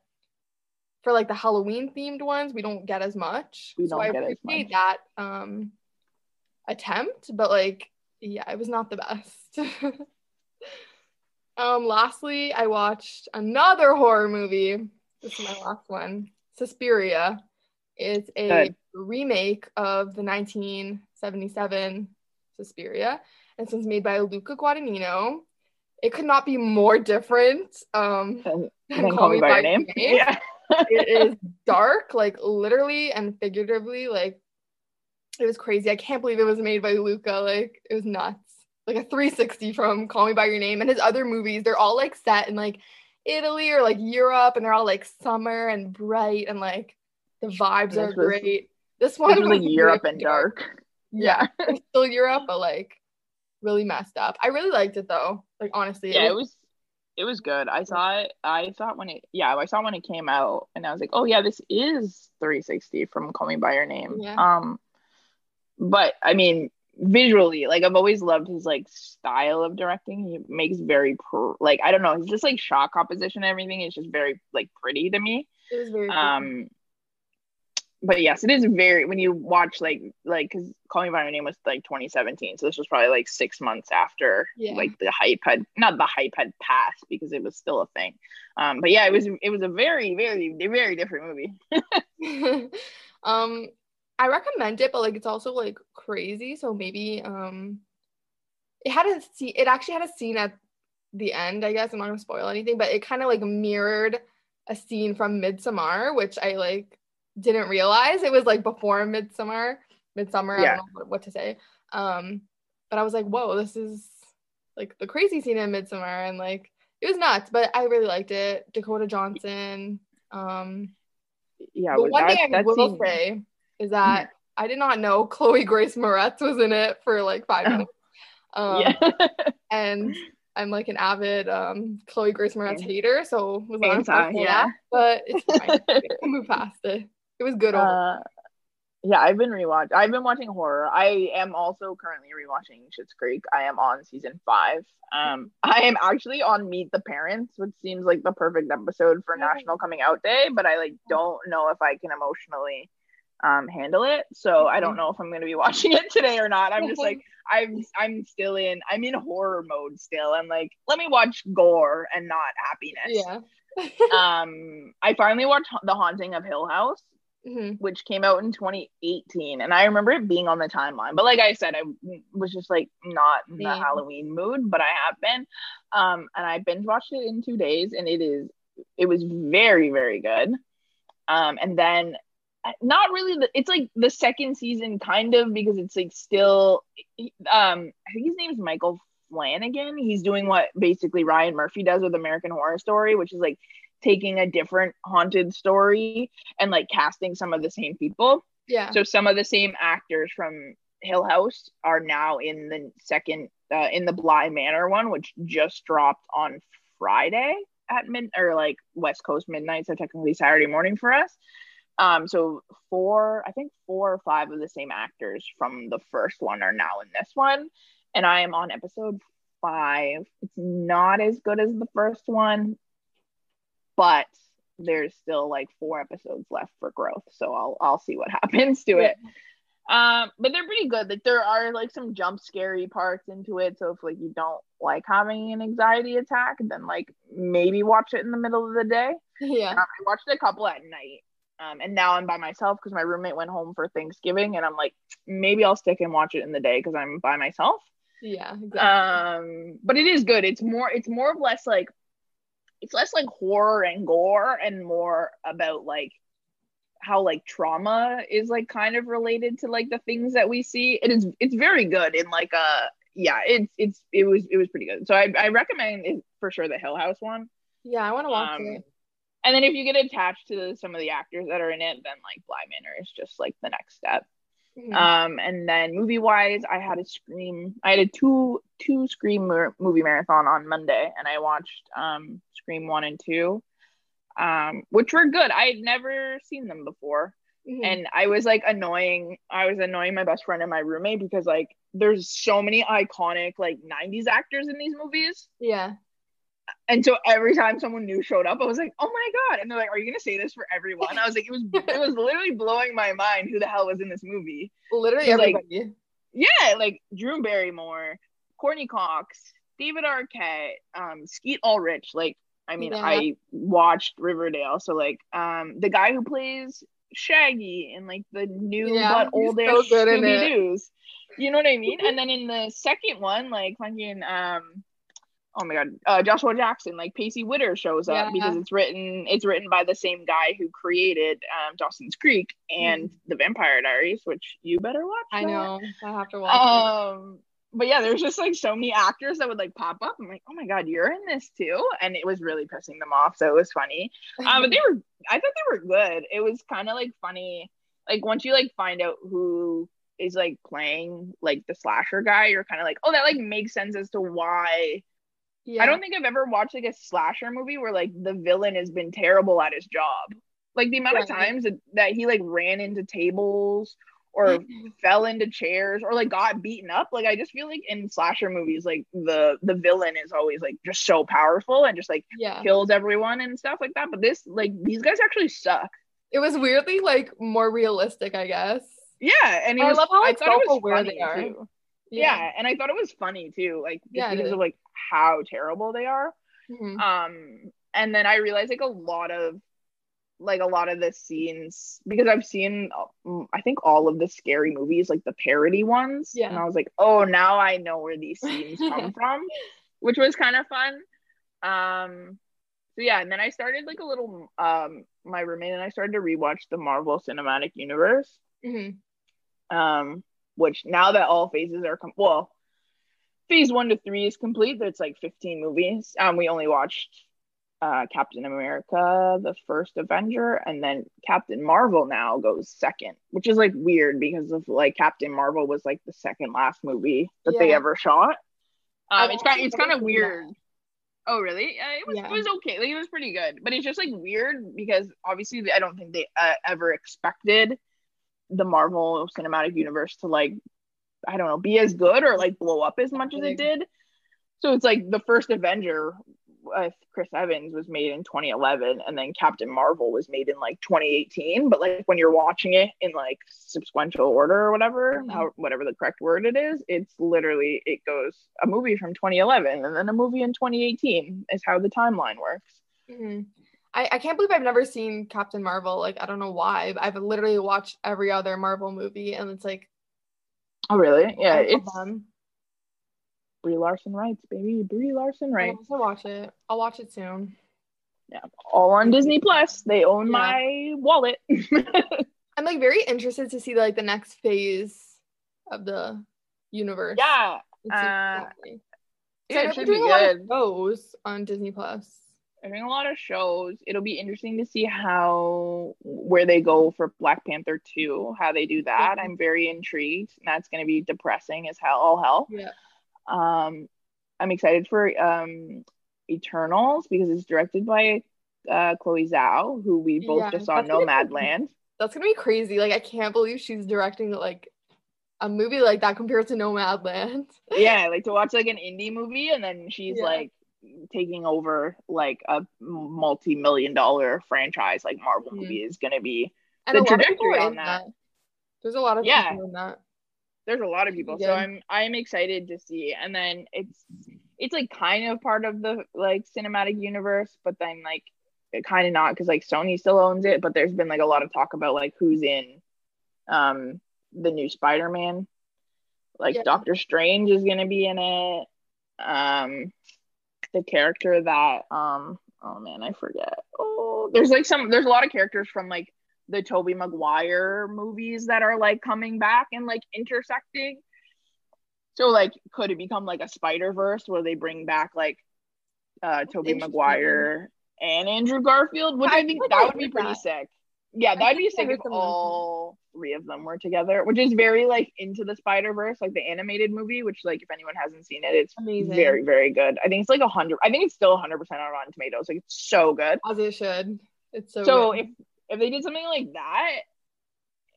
for like the Halloween themed ones, we don't get as much. We so don't I get as appreciate that um attempt, but like yeah, it was not the best. <laughs> um lastly, I watched another horror movie. This is my last one. Suspiria. It's a Good. remake of the 1977 Suspiria. And since made by Luca Guadagnino, it could not be more different. Um than then call me by your <laughs> name. Yeah. it is dark, like literally and figuratively. Like it was crazy. I can't believe it was made by Luca. Like it was nuts. Like a 360 from Call Me by Your Name and his other movies. They're all like set in like Italy or like Europe, and they're all like summer and bright and like the vibes This are was- great. This one was like Europe and dark. <laughs> Yeah, still Europe, but like really messed up. I really liked it though. Like honestly, Yeah, it was it was good. I saw it I saw it when it yeah, I saw when it came out and I was like, "Oh yeah, this is 360 from Call Me by Your Name." Yeah. Um but I mean, visually, like I've always loved his like style of directing. He makes very pr- like I don't know, his just like shot composition and everything is just very like pretty to me. it was very. Um but yes, it is very when you watch like like because Call Me by Your Name was like 2017, so this was probably like six months after Yeah. like the hype had not the hype had passed because it was still a thing. Um, but yeah, it was it was a very very very different movie. <laughs> <laughs> um I recommend it, but like it's also like crazy. So maybe um it had a scene it actually had a scene at the end, I guess. I'm not gonna spoil anything, but it kind of like mirrored a scene from Midsummer, which I like didn't realize it was like before Midsummer. Midsummer, I don't know what, to say. Um, but I was like, whoa, this is like the crazy scene in Midsummer, and like it was nuts, but I really liked it. Dakota Johnson. Um Yeah, but one that- thing I will say is that I did not know Chloe Grace Moretz was in it for like five minutes. Um, yeah, <laughs> and I'm like an avid um, Chloe Grace Moretz hater, so was Anti, yeah. but it's fine. <laughs> move past it. It was good. uh, yeah. I've been rewatch. I've been watching horror. I am also currently rewatching Schitt's Creek. I am on season five. Um, I am actually on Meet the Parents, which seems like the perfect episode for. National Coming Out Day, but I like don't know if I can emotionally um handle it. So I don't know if I'm gonna be watching <laughs> it today or not. I'm just like <laughs> I'm I'm still in I'm in horror mode still. I'm like, let me watch gore and not happiness. yeah. <laughs> Um I finally watched The Haunting of Hill House, hmm which came out in 2018. And I remember it being on the timeline. But like I said, I was just like not in the. Halloween mood, but I have been. Um and I binge watched it in two days and it is it was very, very good. Um and then not really the, it's like the second season kind of because it's like still um I think his name's Michael Flanagan. He's doing what basically Ryan Murphy does with American Horror Story, which is like taking a different haunted story and like casting some of the same people. Yeah. So some of the same actors from Hill House are now in the second uh, in the Bly Manor one, which just dropped on Friday at mid or like West Coast midnight, so technically Saturday morning for us. Um, so four, I think four or five of the same actors from the first one are now in this one, and I am on episode five. It's not as good as the first one, but there's still like four episodes left for growth, so I'll I'll see what <laughs> happens to it. Um, but they're pretty good. Like there are like some jump scary parts into it. So if like you don't like having an anxiety attack, then like maybe watch it in the middle of the day. yeah. Um, I watched a couple at night. Um, and now I'm by myself because my roommate went home for Thanksgiving, and I'm like, maybe I'll stick and watch it in the day because I'm by myself. Yeah. Exactly. Um, but it is good. It's more, it's more of less like it's less like horror and gore and more about like how like trauma is like kind of related to like the things that we see. It is it's very good in like a yeah, it's it's it was it was pretty good. So I I recommend it for sure the Hill House one. Yeah, I want to watch um, it. And then if you get attached to some of the actors that are in it, then like Bly Manor is just like the next step. Mm-hmm. Um, and then movie wise, I had a Scream. I had a two two Scream movie marathon on Monday, and I watched um Scream one and two, um, which were good. I had never seen them before. Mm-hmm. And I was like annoying. I was annoying my best friend and my roommate because like there's so many iconic like 90s actors in these movies. Yeah. And so every time someone new showed up, I was like, "Oh my god!" And they're like, "Are you gonna say this for everyone?" I was like, "It was it was literally blowing my mind who the hell was in this movie." Literally everybody. Like, yeah, like Drew Barrymore, Courteney Cox, David Arquette, um, Skeet Ulrich. Like, I mean, yeah. I watched Riverdale, so like, um, the guy who plays Shaggy in like the new yeah, but oldish so Scooby Doo's. You know what I mean? and then in the second one, like fucking um oh my god, uh, Joshua Jackson, like Pacey Witter shows up yeah. because it's written it's written by the same guy who created um, Dawson's Creek and mm. The Vampire Diaries, which you better watch. I know, I have to watch. Um, but yeah, there's just like so many actors that would like pop up. I'm like, oh my god, you're in this too, and it was really pissing them off. So it was funny. <laughs> Um, but they were, I thought they were good. It was kind of like funny, like once you like find out who is like playing like the slasher guy, you're kind of like, oh, that like makes sense as to why. Yeah. I don't think I've ever watched like a slasher movie where like the villain has been terrible at his job. Like the amount of times that, that he like ran into tables or mm-hmm. fell into chairs or like got beaten up. Like I just feel like in slasher movies, like the the villain is always like just so powerful and just like yeah. kills everyone and stuff like that. But this like these guys actually suck. It was weirdly like more realistic, I guess. Yeah, and I was, love how I thought it was where they are. Too. Yeah. yeah. and I thought it was funny too, like yeah, because of like how terrible they are. Mm-hmm. Um, and then I realized like a lot of like a lot of the scenes because I've seen I think all of the scary movies like the parody ones yeah and I was like oh now I know where these scenes come <laughs> from which was kind of fun um so yeah and then I started like a little um my roommate and I started to rewatch the Marvel Cinematic Universe mm-hmm. um which now that all phases are com- well phase one to three is complete it's like 15 movies um we only watched uh, Captain America, the first Avenger, and then Captain Marvel now goes second, which is like weird because of like Captain Marvel was like the second last movie that yeah. they ever shot. Um, it's kind it's kind of weird. That. Oh really? Uh, it was yeah. it was okay. Like it was pretty good, but it's just like weird because obviously I don't think they uh, ever expected the Marvel Cinematic Universe to like I don't know be as good or like blow up as much as it did. So it's like the first Avenger with Chris Evans was made in 2011 and then Captain Marvel was made in like 2018 but like when you're watching it in like sequential order or whatever mm-hmm. how, whatever the correct word it is it's literally it goes a movie from 2011 and then a movie in 2018 is how the timeline works mm-hmm. I, I can't believe I've never seen Captain Marvel like I don't know why I've literally watched every other Marvel movie and it's like oh really yeah it's them. Brie Larson writes, baby. Brie Larson writes. I'll watch it. I'll watch it soon. Yeah, all on Disney Plus. They own yeah. my wallet. <laughs> I'm like very interested to see like the next phase of the universe. Yeah. Uh, it should be good. shows on Disney Plus. They're doing a lot of shows. It'll be interesting to see how where they go for Black Panther 2, how they do that. Mm-hmm. I'm very intrigued. And that's going to be depressing as hell. All hell. Yeah. Um, I'm excited for um, Eternals because it's directed by uh, Chloe Zhao, who we both yeah, just saw Nomadland. <laughs> That's gonna be crazy. Like I can't believe she's directing like a movie like that compared to Nomadland. yeah, <laughs> like to watch like an indie movie and then she's yeah. like taking over like a multi-million dollar franchise like Marvel mm-hmm. movie is gonna be and the trajectory on that. that. There's a lot of yeah. people in that there's a lot of people yeah. so i'm i'm excited to see and then it's it's like kind of part of the like cinematic universe but then like it kind of not because like sony still owns it but there's been like a lot of talk about like who's in um the new spider-man like yeah. doctor strange is gonna be in it um the character that um oh man, I forget. Oh, there's like some there's a lot of characters from like the Tobey Maguire movies that are like coming back and like intersecting. So like could it become like a Spider Verse where they bring back like uh Tobey Maguire and Andrew Garfield? Which I, I think that would be pretty that. sick. Yeah, that'd be sick if all three of them were together, which is very like into the Spider Verse, like the animated movie. Which, like, if anyone hasn't seen it, it's Amazing. very, very good. I think it's like a hundred. I think it's still hundred percent on Rotten Tomatoes. Like, it's so good. As it should. It's so. So good. if if they did something like that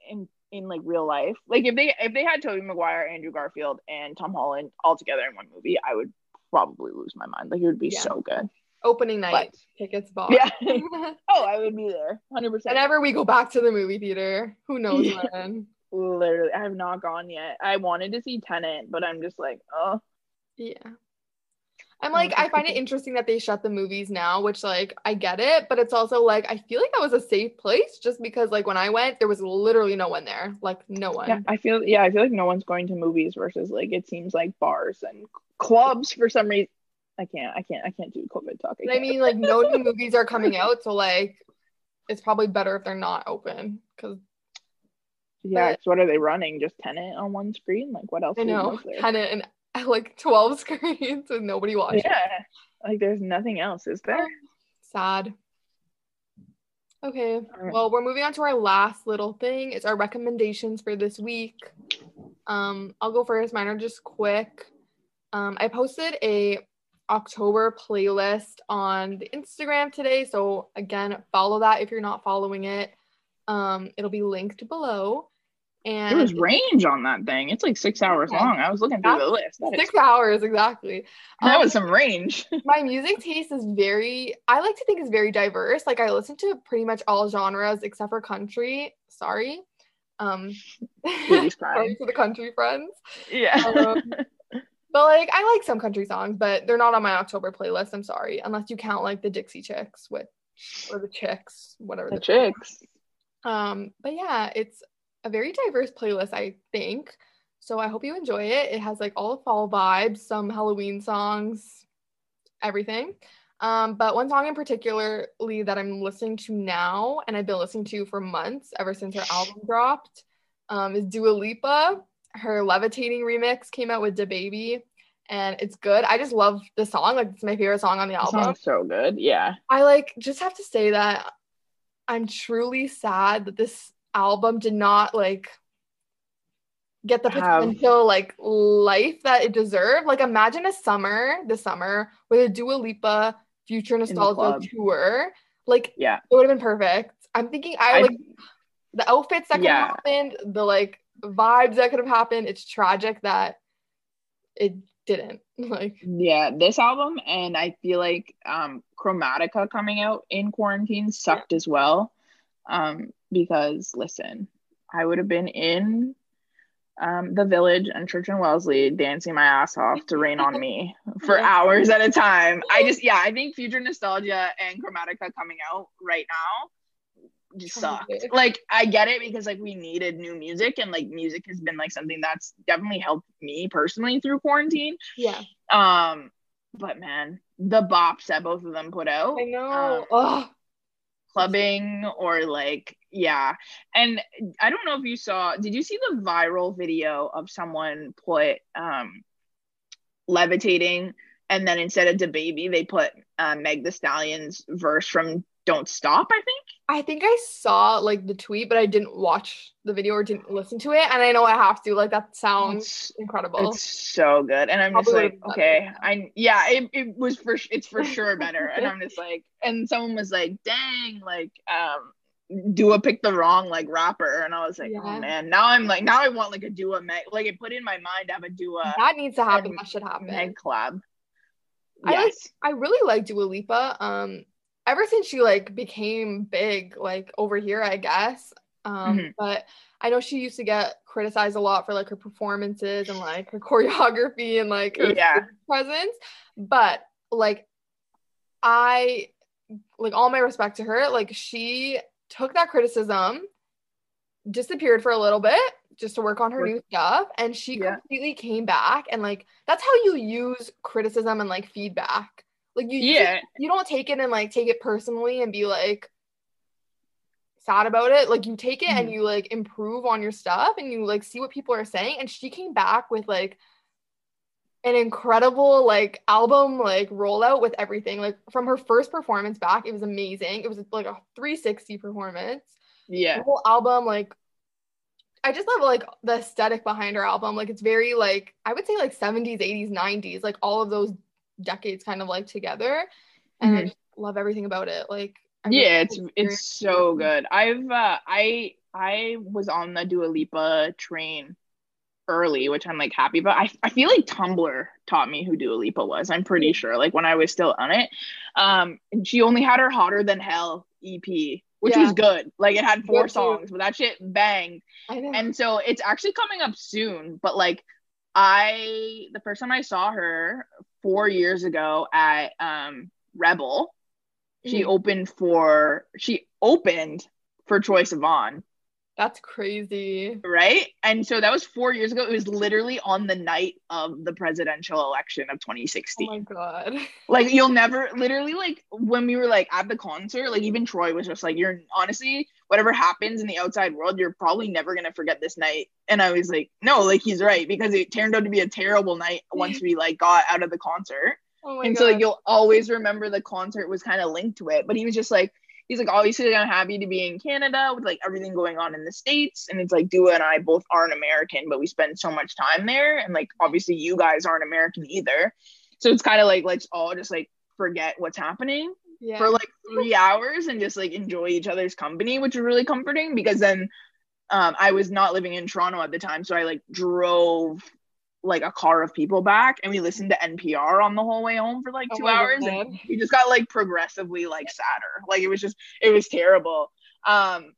in in like real life, like if they if they had Tobey Maguire, Andrew Garfield, and Tom Holland all together in one movie, I would probably lose my mind. Like, it would be yeah. so good opening night but, tickets bought. Yeah. <laughs> oh, I would be there. 100%. Whenever we go back to the movie theater, who knows yeah. when. <laughs> Literally, I have not gone yet. I wanted to see Tenet, but I'm just like, oh. Yeah. I'm like, I find it <laughs> interesting that they shut the movies now, which like I get it, but it's also like I feel like that was a safe place just because like when I went, there was literally no one there. Like no one. Yeah, I feel yeah, I feel like no one's going to movies versus like it seems like bars and clubs for some reason. I can't, I can't, I can't do COVID talk. I, I mean, like no new movies are coming out, so like it's probably better if they're not open because. Yeah, but, what are they running? Just Tenet on one screen? Like what else? I know Tenet and <laughs> like twelve screens and nobody watching. Yeah, like there's nothing else, is there? Sad. Okay, well, we're moving on to our last little thing. It's our recommendations for this week. Um, I'll go first. Mine are just quick. Um, I posted a October playlist on the Instagram today. So again, follow that if you're not following it. Um, it'll be linked below. And there was range on that thing. It's like six hours yeah. long. I was looking through That's the list. That six is... hours exactly. That um, was some range. <laughs> my music taste is very. I like to think is very diverse. Like I listen to pretty much all genres except for country. Sorry. Um, <laughs> sorry to the country friends. Yeah. Um, <laughs> but like I like some country songs, but they're not on my October playlist. I'm sorry, unless you count like the Dixie Chicks with or the Chicks, whatever the, the Chicks. Um, but yeah, it's a very diverse playlist, I think. So I hope you enjoy it. It has like all the fall vibes, some Halloween songs, everything. Um, but one song in particularly that I'm listening to now, and I've been listening to for months ever since her album dropped, um, is Dua Lipa her levitating remix came out with DaBaby and it's good. I just love the song. Like it's my favorite song on the album. so good. Yeah. I like just have to say that I'm truly sad that this album did not like get the potential like life that it deserved. Like imagine a summer, the summer with a Dua Lipa future nostalgia tour. Like yeah, it would have been perfect. I'm thinking I, I like the outfits that yeah. happened, the like vibes that could have happened. It's tragic that it didn't. <laughs> Like yeah, this album and I feel like um Chromatica coming out in quarantine sucked yeah. as well. Um because listen, I would have been in um, the village and church and wellesley dancing my ass off to rain on me <laughs> for hours at a time i just yeah i think future nostalgia and chromatica coming out right now sucked. Like I get it because like we needed new music and like music has been like something that's definitely helped me personally through quarantine. Yeah. Um, but man, the bops that both of them put out. I know. Um, clubbing or like yeah. And I don't know if you saw did you see the viral video of someone put um levitating and then instead of DaBaby they put uh, Meg Thee Stallion's verse from don't Stop, I think. I think I saw like the tweet, but I didn't watch the video or didn't listen to it. And I know I have to. Like that sounds it's, incredible. It's so good. And I'm Probably just like, okay, I yeah, it, it was for it's for sure better. and <laughs> I'm just like, and someone was like, dang, like um Dua picked the wrong like rapper, and I was like, oh, yeah. oh man, now I'm like, now I want like a Dua Meg, like it put in my mind to have a Dua. That needs to happen. That should happen. Meg collab. I yes. like, I really like Dua Lipa. Um, ever since she like became big like over here i guess um mm-hmm. but i know she used to get criticized a lot for like her performances and like her <laughs> choreography and like her yeah. presence but like i like all my respect to her like she took that criticism disappeared for a little bit just to work on her new stuff and she yeah. completely came back and like that's how you use criticism and like feedback Like you Yeah. you don't take it and like take it personally and be like sad about it. Like you take it and Mhm. you like improve on your stuff and you like see what people are saying. And she came back with like an incredible like album like rollout with everything. Like from her first performance back, it was amazing. It was like a 360 performance. Yeah. The whole album, like I just love like the aesthetic behind her album. Like it's very like I would say like 70s, 80s, 90s, like all of those decades kind of like together. And I Mhm. just love everything about it. Like I really Yeah, it's it's so good. I've uh I I was on the Dua Lipa train early, which I'm like happy about. I I feel like Tumblr taught me who Dua Lipa was. I'm pretty sure, like when I was still on it. Um, and she only had her Hotter Than Hell EP, which Yeah. was good. Like it had four songs, but that shit banged. And so it's actually coming up soon, but like I the first time I saw her four years ago at um Rebel, she Mhm. opened for she opened for Troye Sivan, That's crazy. right? And so that was four years ago. It was literally on the night of the presidential election of 2016. Oh 2016. my god. <laughs> like you'll never literally like when we were like at the concert, like even Troy was just like, You're honestly, whatever happens in the outside world, you're probably never gonna forget this night. And I was like, No, like he's right, because it turned out to be a terrible night once we like got out of the concert. <laughs> Oh and god. so like you'll always remember the concert was kind of linked to it. But he was just like, he's like, obviously I'm happy to be in Canada with like everything going on in the States. And it's like Dua and I both aren't American, but we spend so much time there. And like obviously you guys aren't American either. So it's kind of like let's all just like forget what's happening yeah. for like three hours and just like enjoy each other's company, which was really comforting because then um, I was not living in Toronto at the time. So I like drove like a car of people back and we listened to NPR on the whole way home for like Oh two my hours God. and we just got like progressively like sadder. Like it was just it was terrible. Um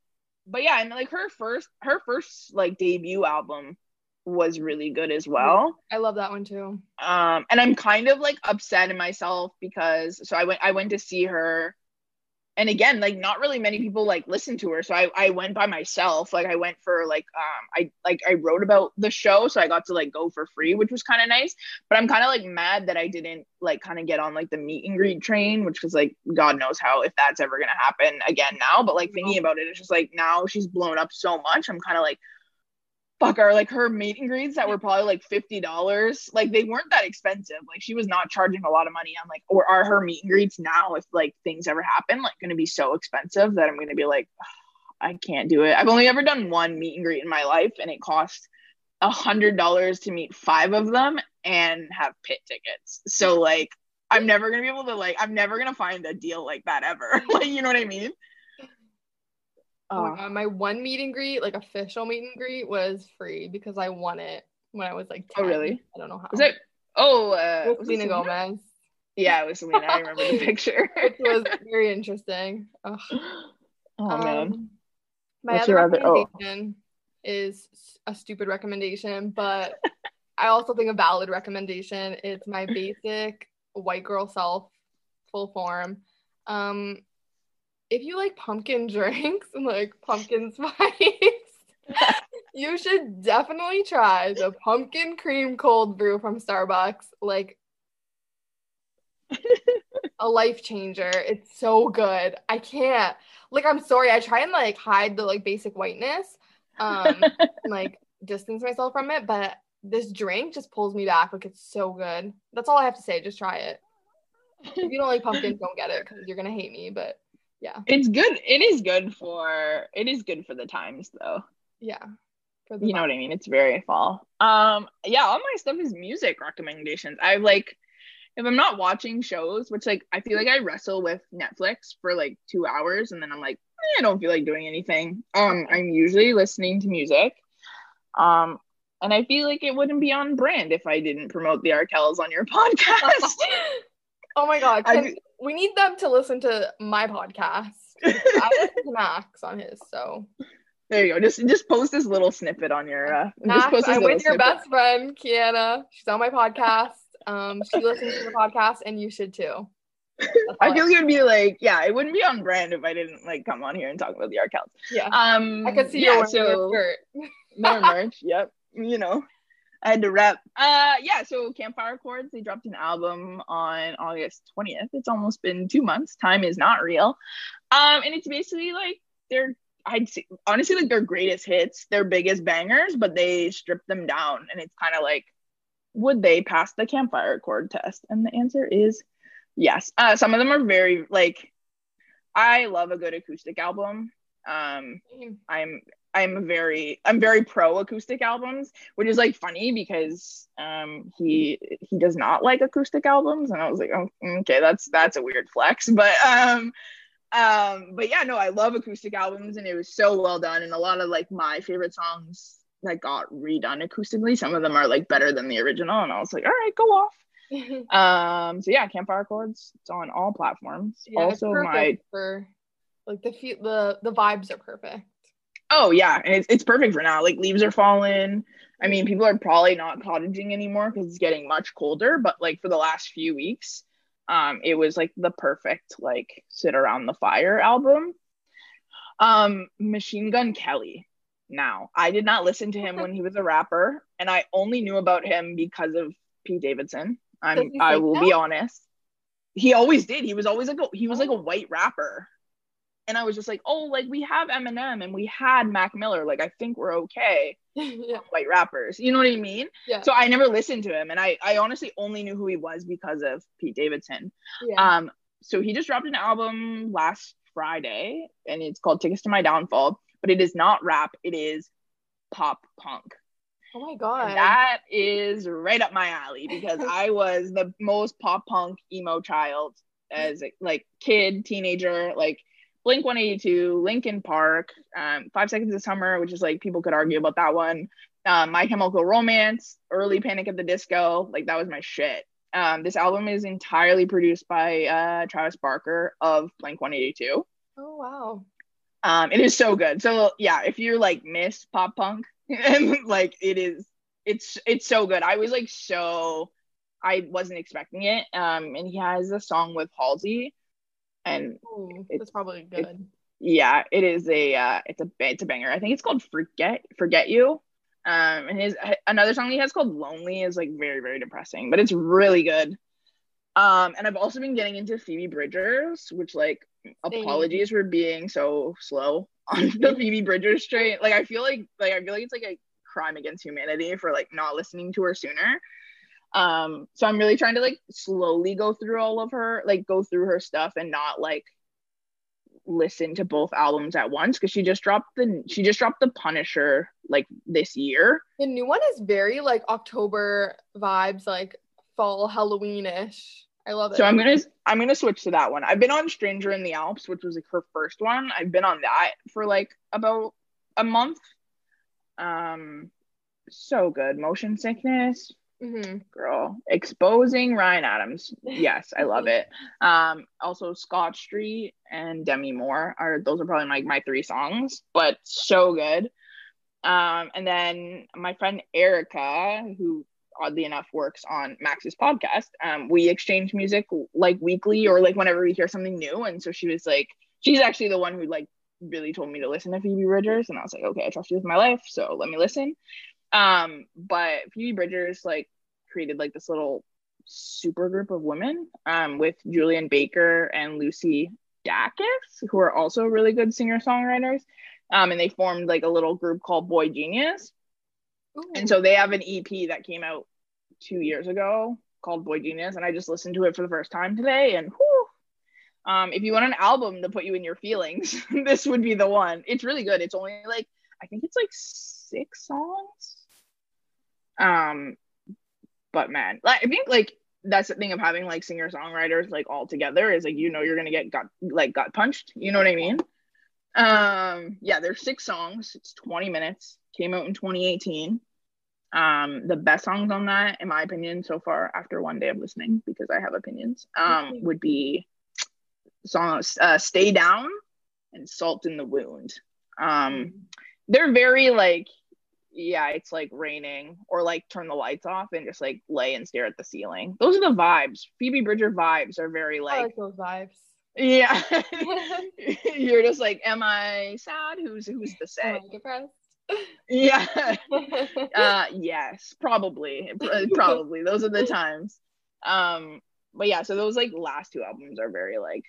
but yeah, and like her first her first like debut album was really good as well. I love that one too. um and i'm kind of like upset in myself because so i went i went to see her. And again like not really many people like listen to her. So i i went by myself. Like i went for like um i like i wrote about the show so i got to like go for free which was kind of nice. But i'm kind of like mad that i didn't like kind of get on like the meet and greet train which was like god knows how if that's ever gonna happen again now. But like thinking about it it's just like now she's blown up so much. I'm kind of like fuck are like her meet and greets that were probably like fifty dollars. Like they weren't that expensive. Like she was not charging a lot of money. I'm like, or are her meet and greets now if like things ever happen, like gonna be so expensive that I'm gonna be like, I can't do it. I've only ever done one meet and greet in my life, and it cost a hundred dollars to meet five of them and have pit tickets. So like I'm never gonna be able to like I'm never gonna find a deal like that ever. <laughs> like you know what I mean? Oh my Uh, god, my one meet and greet, like official meet and greet, was free because I won it when I was like 10. Oh, really? I don't know how. was it oh uh was Selena? Gomez, Yeah, it was Selena. I remember the <laughs> picture. which was <laughs> very interesting. Ugh. <gasps> oh man. Um, my What's other oh. recommendation is a stupid recommendation, but I also think a valid recommendation. It's my basic white girl self, full form. Um, if you like pumpkin <laughs> drinks and like pumpkin spice, <laughs> you should definitely try the pumpkin cream cold brew from Starbucks. Like a life changer. It's so good. I can't. Like I'm sorry. I try and like hide the like basic whiteness, um, <laughs> and like distance myself from it, but this drink just pulls me back. Like it's so good. That's all I have to say. Just try it. If you don't like pumpkins, don't get it because you're gonna hate me. But yeah, It's good. It is good for it is good for the times though. yeah. For the You know what I mean? It's very fall. Um yeah, all my stuff is music recommendations. I like if I'm not watching shows, which like I feel like I wrestle with Netflix for like 2 hours and then I'm like, eh, I don't feel like doing anything. Um I'm usually listening to music. Um and I feel like it wouldn't be on brand if I didn't promote the Arkells on your <laughs> podcast. <laughs> oh my god, we need them to listen to my podcast. <laughs> I listen to Max on his, so There you go. Just just post this little snippet on your uh just Max, post this I'm with your snippet. best friend, Kianna. She's on my podcast. Um, she listens to the podcast, and you should too. I feel like it would be like, yeah, it wouldn't be on brand if I didn't like come on here and talk about the art Arkells. yeah. Um I could see yeah, so your skirt. their <laughs> merch, yep. You know. I had to rep. Uh, yeah. So Campfire Chords, they dropped an album on August twentieth. It's almost been two months. Time is not real. Um, and it's basically like their I'd say honestly like their greatest hits, their biggest bangers, but they stripped them down, and it's kind of like, would they pass the Campfire Chord test? And the answer is yes. Uh, some of them are very like, I love a good acoustic album. Um, I'm I'm very I'm very pro acoustic albums, which is like funny because um he he does not like acoustic albums, and I was like, oh, okay, that's that's a weird flex, <laughs> but um um but yeah, no, I love acoustic albums, and it was so well done, and a lot of like my favorite songs that got redone acoustically, some of them are like better than the original, and I was like, all right, go off. <laughs> um so yeah campfire chords it's on all platforms. Yeah, also my for like the few, the the vibes are perfect Oh yeah, and it's it's perfect for now. Like leaves are falling. I mean, people are probably not cottaging anymore because it's getting much colder. But like for the last few weeks, um, it was like the perfect like sit around the fire album. Um, Machine Gun Kelly. Now, I did not listen to him when he was a rapper, and I only knew about him because of Pete Davidson. I'm I will that? be honest. He always did. He was always like a, he was like a white rapper and I was just like, oh, like we have Eminem and we had Mac Miller. Like I think we're okay. <laughs> yeah. White rappers, you know what I mean? Yeah. So I never listened to him, and I I honestly only knew who he was because of Pete Davidson. Yeah. Um. So he just dropped an album last Friday, and it's called Tickets to My Downfall. But it is not rap. It is pop punk. Oh my god. And that is right up my alley because I was the most pop punk emo child as a, like kid, teenager, like Blink 182, Linkin Park, um, Five Seconds of Summer, which is like people could argue about that one. Um, my Chemical Romance, early Panic at the Disco, like that was my shit. Um, this album is entirely produced by uh, Travis Barker of Blink 182. Oh wow. Um, it is so good. So yeah, if you're like miss pop punk, and <laughs> like it is, it's it's so good. I was like so, I wasn't expecting it. Um, and he has a song with Halsey and Ooh, it's probably good. It, yeah, it is a uh, it's a it's a banger. I think it's called Forget Forget You. Um, and his another song he has called Lonely is like very very depressing, but it's really good. Um, and I've also been getting into Phoebe Bridgers, which like apologies for being so slow on the <laughs> Phoebe Bridgers train. Like I feel like like I feel like it's like a crime against humanity for like not listening to her sooner. Um, so I'm really trying to like slowly go through all of her, like go through her stuff and not like listen to both albums at once because she just dropped the she just dropped the Punisher like this year. The new one is very like October vibes, like fall Halloweenish. I love it. So I'm gonna I'm gonna switch to that one. I've been on Stranger in the Alps, which was like her first one. I've been on that for like about a month. Um, so good. Motion sickness, Mm-hmm. Girl, exposing Ryan Adams. Yes, I love <laughs> it. Um, also Scott Street and Demi Moore are those are probably like my, my three songs, but so good. Um, and then my friend Erica, who oddly enough works on Max's podcast, um, we exchange music like weekly or like whenever we hear something new. And so she was like, she's actually the one who like really told me to listen to Phoebe Bridgers, and I was like, okay, I trust you with my life, so let me listen. Um, but Phoebe Bridgers like created like this little super group of women um, with Julien Baker and Lucy Dacus, who are also really good singer songwriters. Um, and they formed like a little group called boygenius. Ooh. And so they have an EP that came out two years ago called boygenius. And I just listened to it for the first time today. And whew, um, if you want an album to put you in your feelings, <laughs> this would be the one. It's really good. It's only like, I think it's like six songs. Um, but man, like I think like that's the thing of having like singer songwriters like all together is like you know you're gonna get got like got punched. You know what I mean? Um, yeah, there's six songs. It's 20 minutes. Came out in 2018. Um, the best songs on that, in my opinion, so far after one day of listening, because I have opinions, um, would be songs uh, "Stay Down" and "Salt in the Wound." Um, they're very like yeah, it's like raining or like turn the lights off and just like lay and stare at the ceiling. Those are the vibes. Phoebe Bridger vibes are very like, I like those vibes. Yeah. <laughs> <laughs> You're just like, am I sad? Who's who's the say? depressed? <laughs> yeah. uh, yes, probably, probably. Those are the times. Um, but yeah, so those like last two albums are very like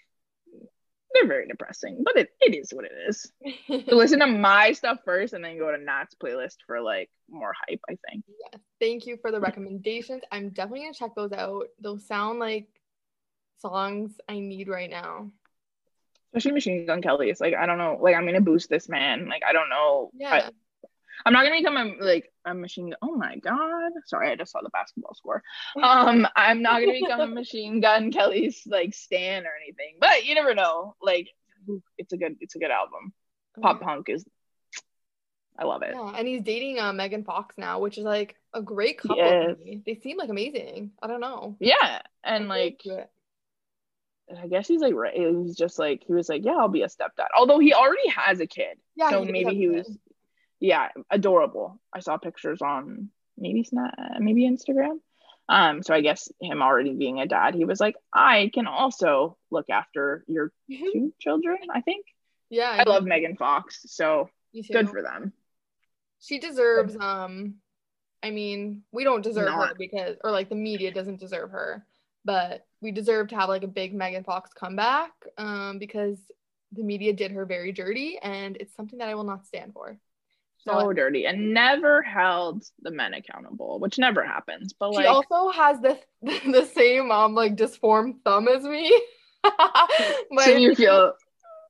they're very depressing, but it, it is what it is. so <laughs> listen to my stuff first and then go to Nat's playlist for like more hype, I think. Yeah. Thank you for the recommendations. I'm definitely gonna check those out. Those sound like songs I need right now. Especially Machine Gun Kelly. It's like I don't know, like I'm gonna boost this man. Like I don't know. Yeah. I, I'm not gonna become a like a machine gun. Oh my god! Sorry, I just saw the basketball score. <laughs> Um, I'm not gonna become a machine gun Kelly's like stan or anything, but you never know. Like, it's a good, it's a good album. Pop punk is, I love it. Yeah, and he's dating uh, Megan Fox now, which is like a great couple. Yes. They seem like amazing. I don't know. Yeah, and like. I guess he's like right. He's just like he was like, yeah, I'll be a stepdad. Although he already has a kid, yeah, so maybe he was yeah, adorable. I saw pictures on maybe Snap, maybe Instagram. Um, so I guess him already being a dad, he was like, I can also look after your mm-hmm. two children, I think. Yeah. I, I love Megan Fox, so good for them. She deserves um I mean, we don't deserve Not. her because or like the media doesn't deserve her, but we deserve to have like a big Megan Fox comeback um because the media did her very dirty and it's something that I will not stand for so dirty and never held the men accountable, which never happens. But like, she also has the <laughs> the same um like disformed thumb as me. <laughs> so you feel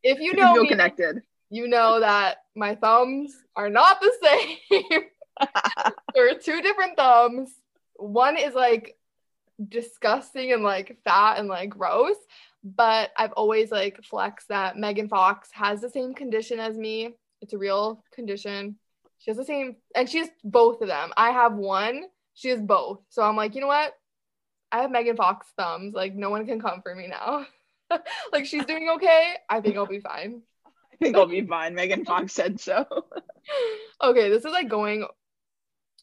if you know you feel me, connected, you know that my thumbs are not the same. <laughs> there are two different thumbs. One is like disgusting and like fat and like gross, but I've always like flexed that Megan Fox has the same condition as me. It's a real condition. She has the same, and she has both of them. I have one. She has both. So I'm like, you know what? I have Megan Fox thumbs. Like, no one can come for me now. <laughs> like, she's doing okay. I think I'll be fine. I think I'll be fine. Megan Fox said so. <laughs> okay, this is like going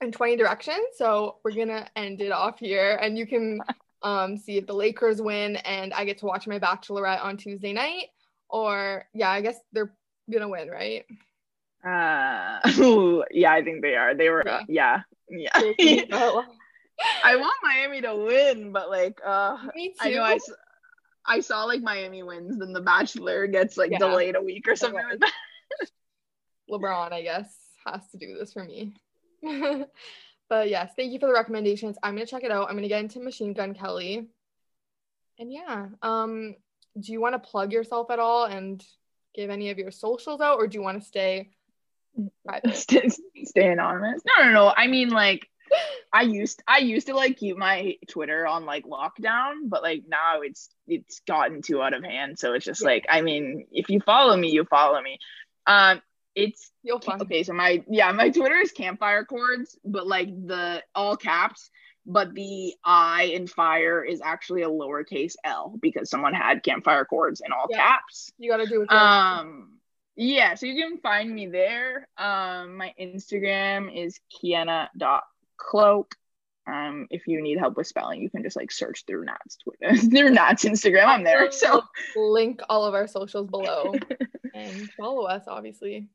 in 20 directions. So we're gonna end it off here, and you can um see if the Lakers win, and I get to watch my Bachelorette on Tuesday night. Or yeah, I guess they're gonna win, right? Uh, <laughs> yeah, I think they are. They were, yeah, yeah. yeah. <laughs> <laughs> I want Miami to win, but like, uh, Me too. I know I, I saw like Miami wins, then The Bachelor gets like yeah. delayed a week or something okay. like that. LeBron, I guess, has to do this for me. but yes, thank you for the recommendations. I'm gonna check it out. I'm gonna get into Machine Gun Kelly. And yeah, um, do you want to plug yourself at all and give any of your socials out, or do you want to stay stay, stay anonymous. No, no, no. I mean, like, I used I used to like keep my Twitter on like lockdown, but like now it's it's gotten too out of hand. So it's just yeah. like, I mean, if you follow me, you follow me. Um, it's You'll find okay. So my yeah, my Twitter is campfire chords, but like the all caps. But the I in fire is actually a lowercase l because someone had campfire chords in all yeah. caps. You gotta do it. Um, yeah, so you can find me there. Um, my Instagram is kianna.klauck. Um, if you need help with spelling, you can just like search through Nat's Twitter, <laughs> through Nat's Instagram. I'm there. So link all of our socials below <laughs> and follow us, obviously.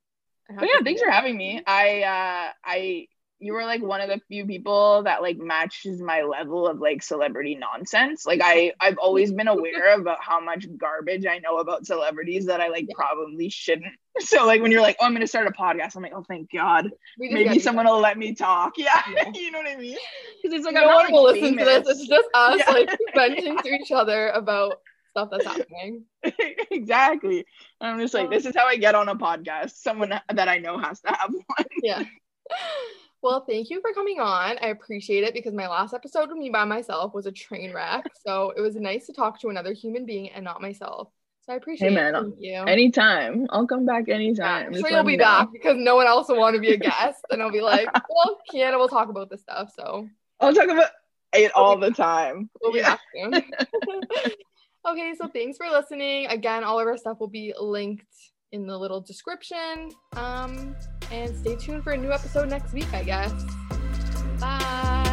Yeah, thanks for having me. I uh I you were like one of the few people that like matches my level of like celebrity nonsense. Like I I've always been aware about how much garbage I know about celebrities that I like yeah. probably shouldn't. <laughs> So like when you're like, oh, I'm gonna start a podcast, I'm like, oh, thank God, maybe someone will let me talk. <laughs> Yeah, yeah. <laughs> you know what I mean? Because it's like no I'm one not, will like, listen famous. to this. It's just us yeah. like venting to each other about stuff that's happening. exactly. And I'm just like, um this is how I get on a podcast. Someone that I know has to have one. Yeah. Well, thank you for coming on. I appreciate it because my last episode with me by myself was a train wreck. <laughs> So it was nice to talk to another human being and not myself. So I appreciate hey, man, it. Thank you. Anytime. I'll come back anytime. Yeah, I'm sure you'll be back because no one else will want to be a <laughs> guest. and I'll be like, well, Kianna will talk about this stuff. So I'll talk about it all the time. We'll be yeah. back soon. <laughs> okay, so thanks for listening. Again, all of our stuff will be linked in the little description. Um, and stay tuned for a new episode next week, I guess. Bye.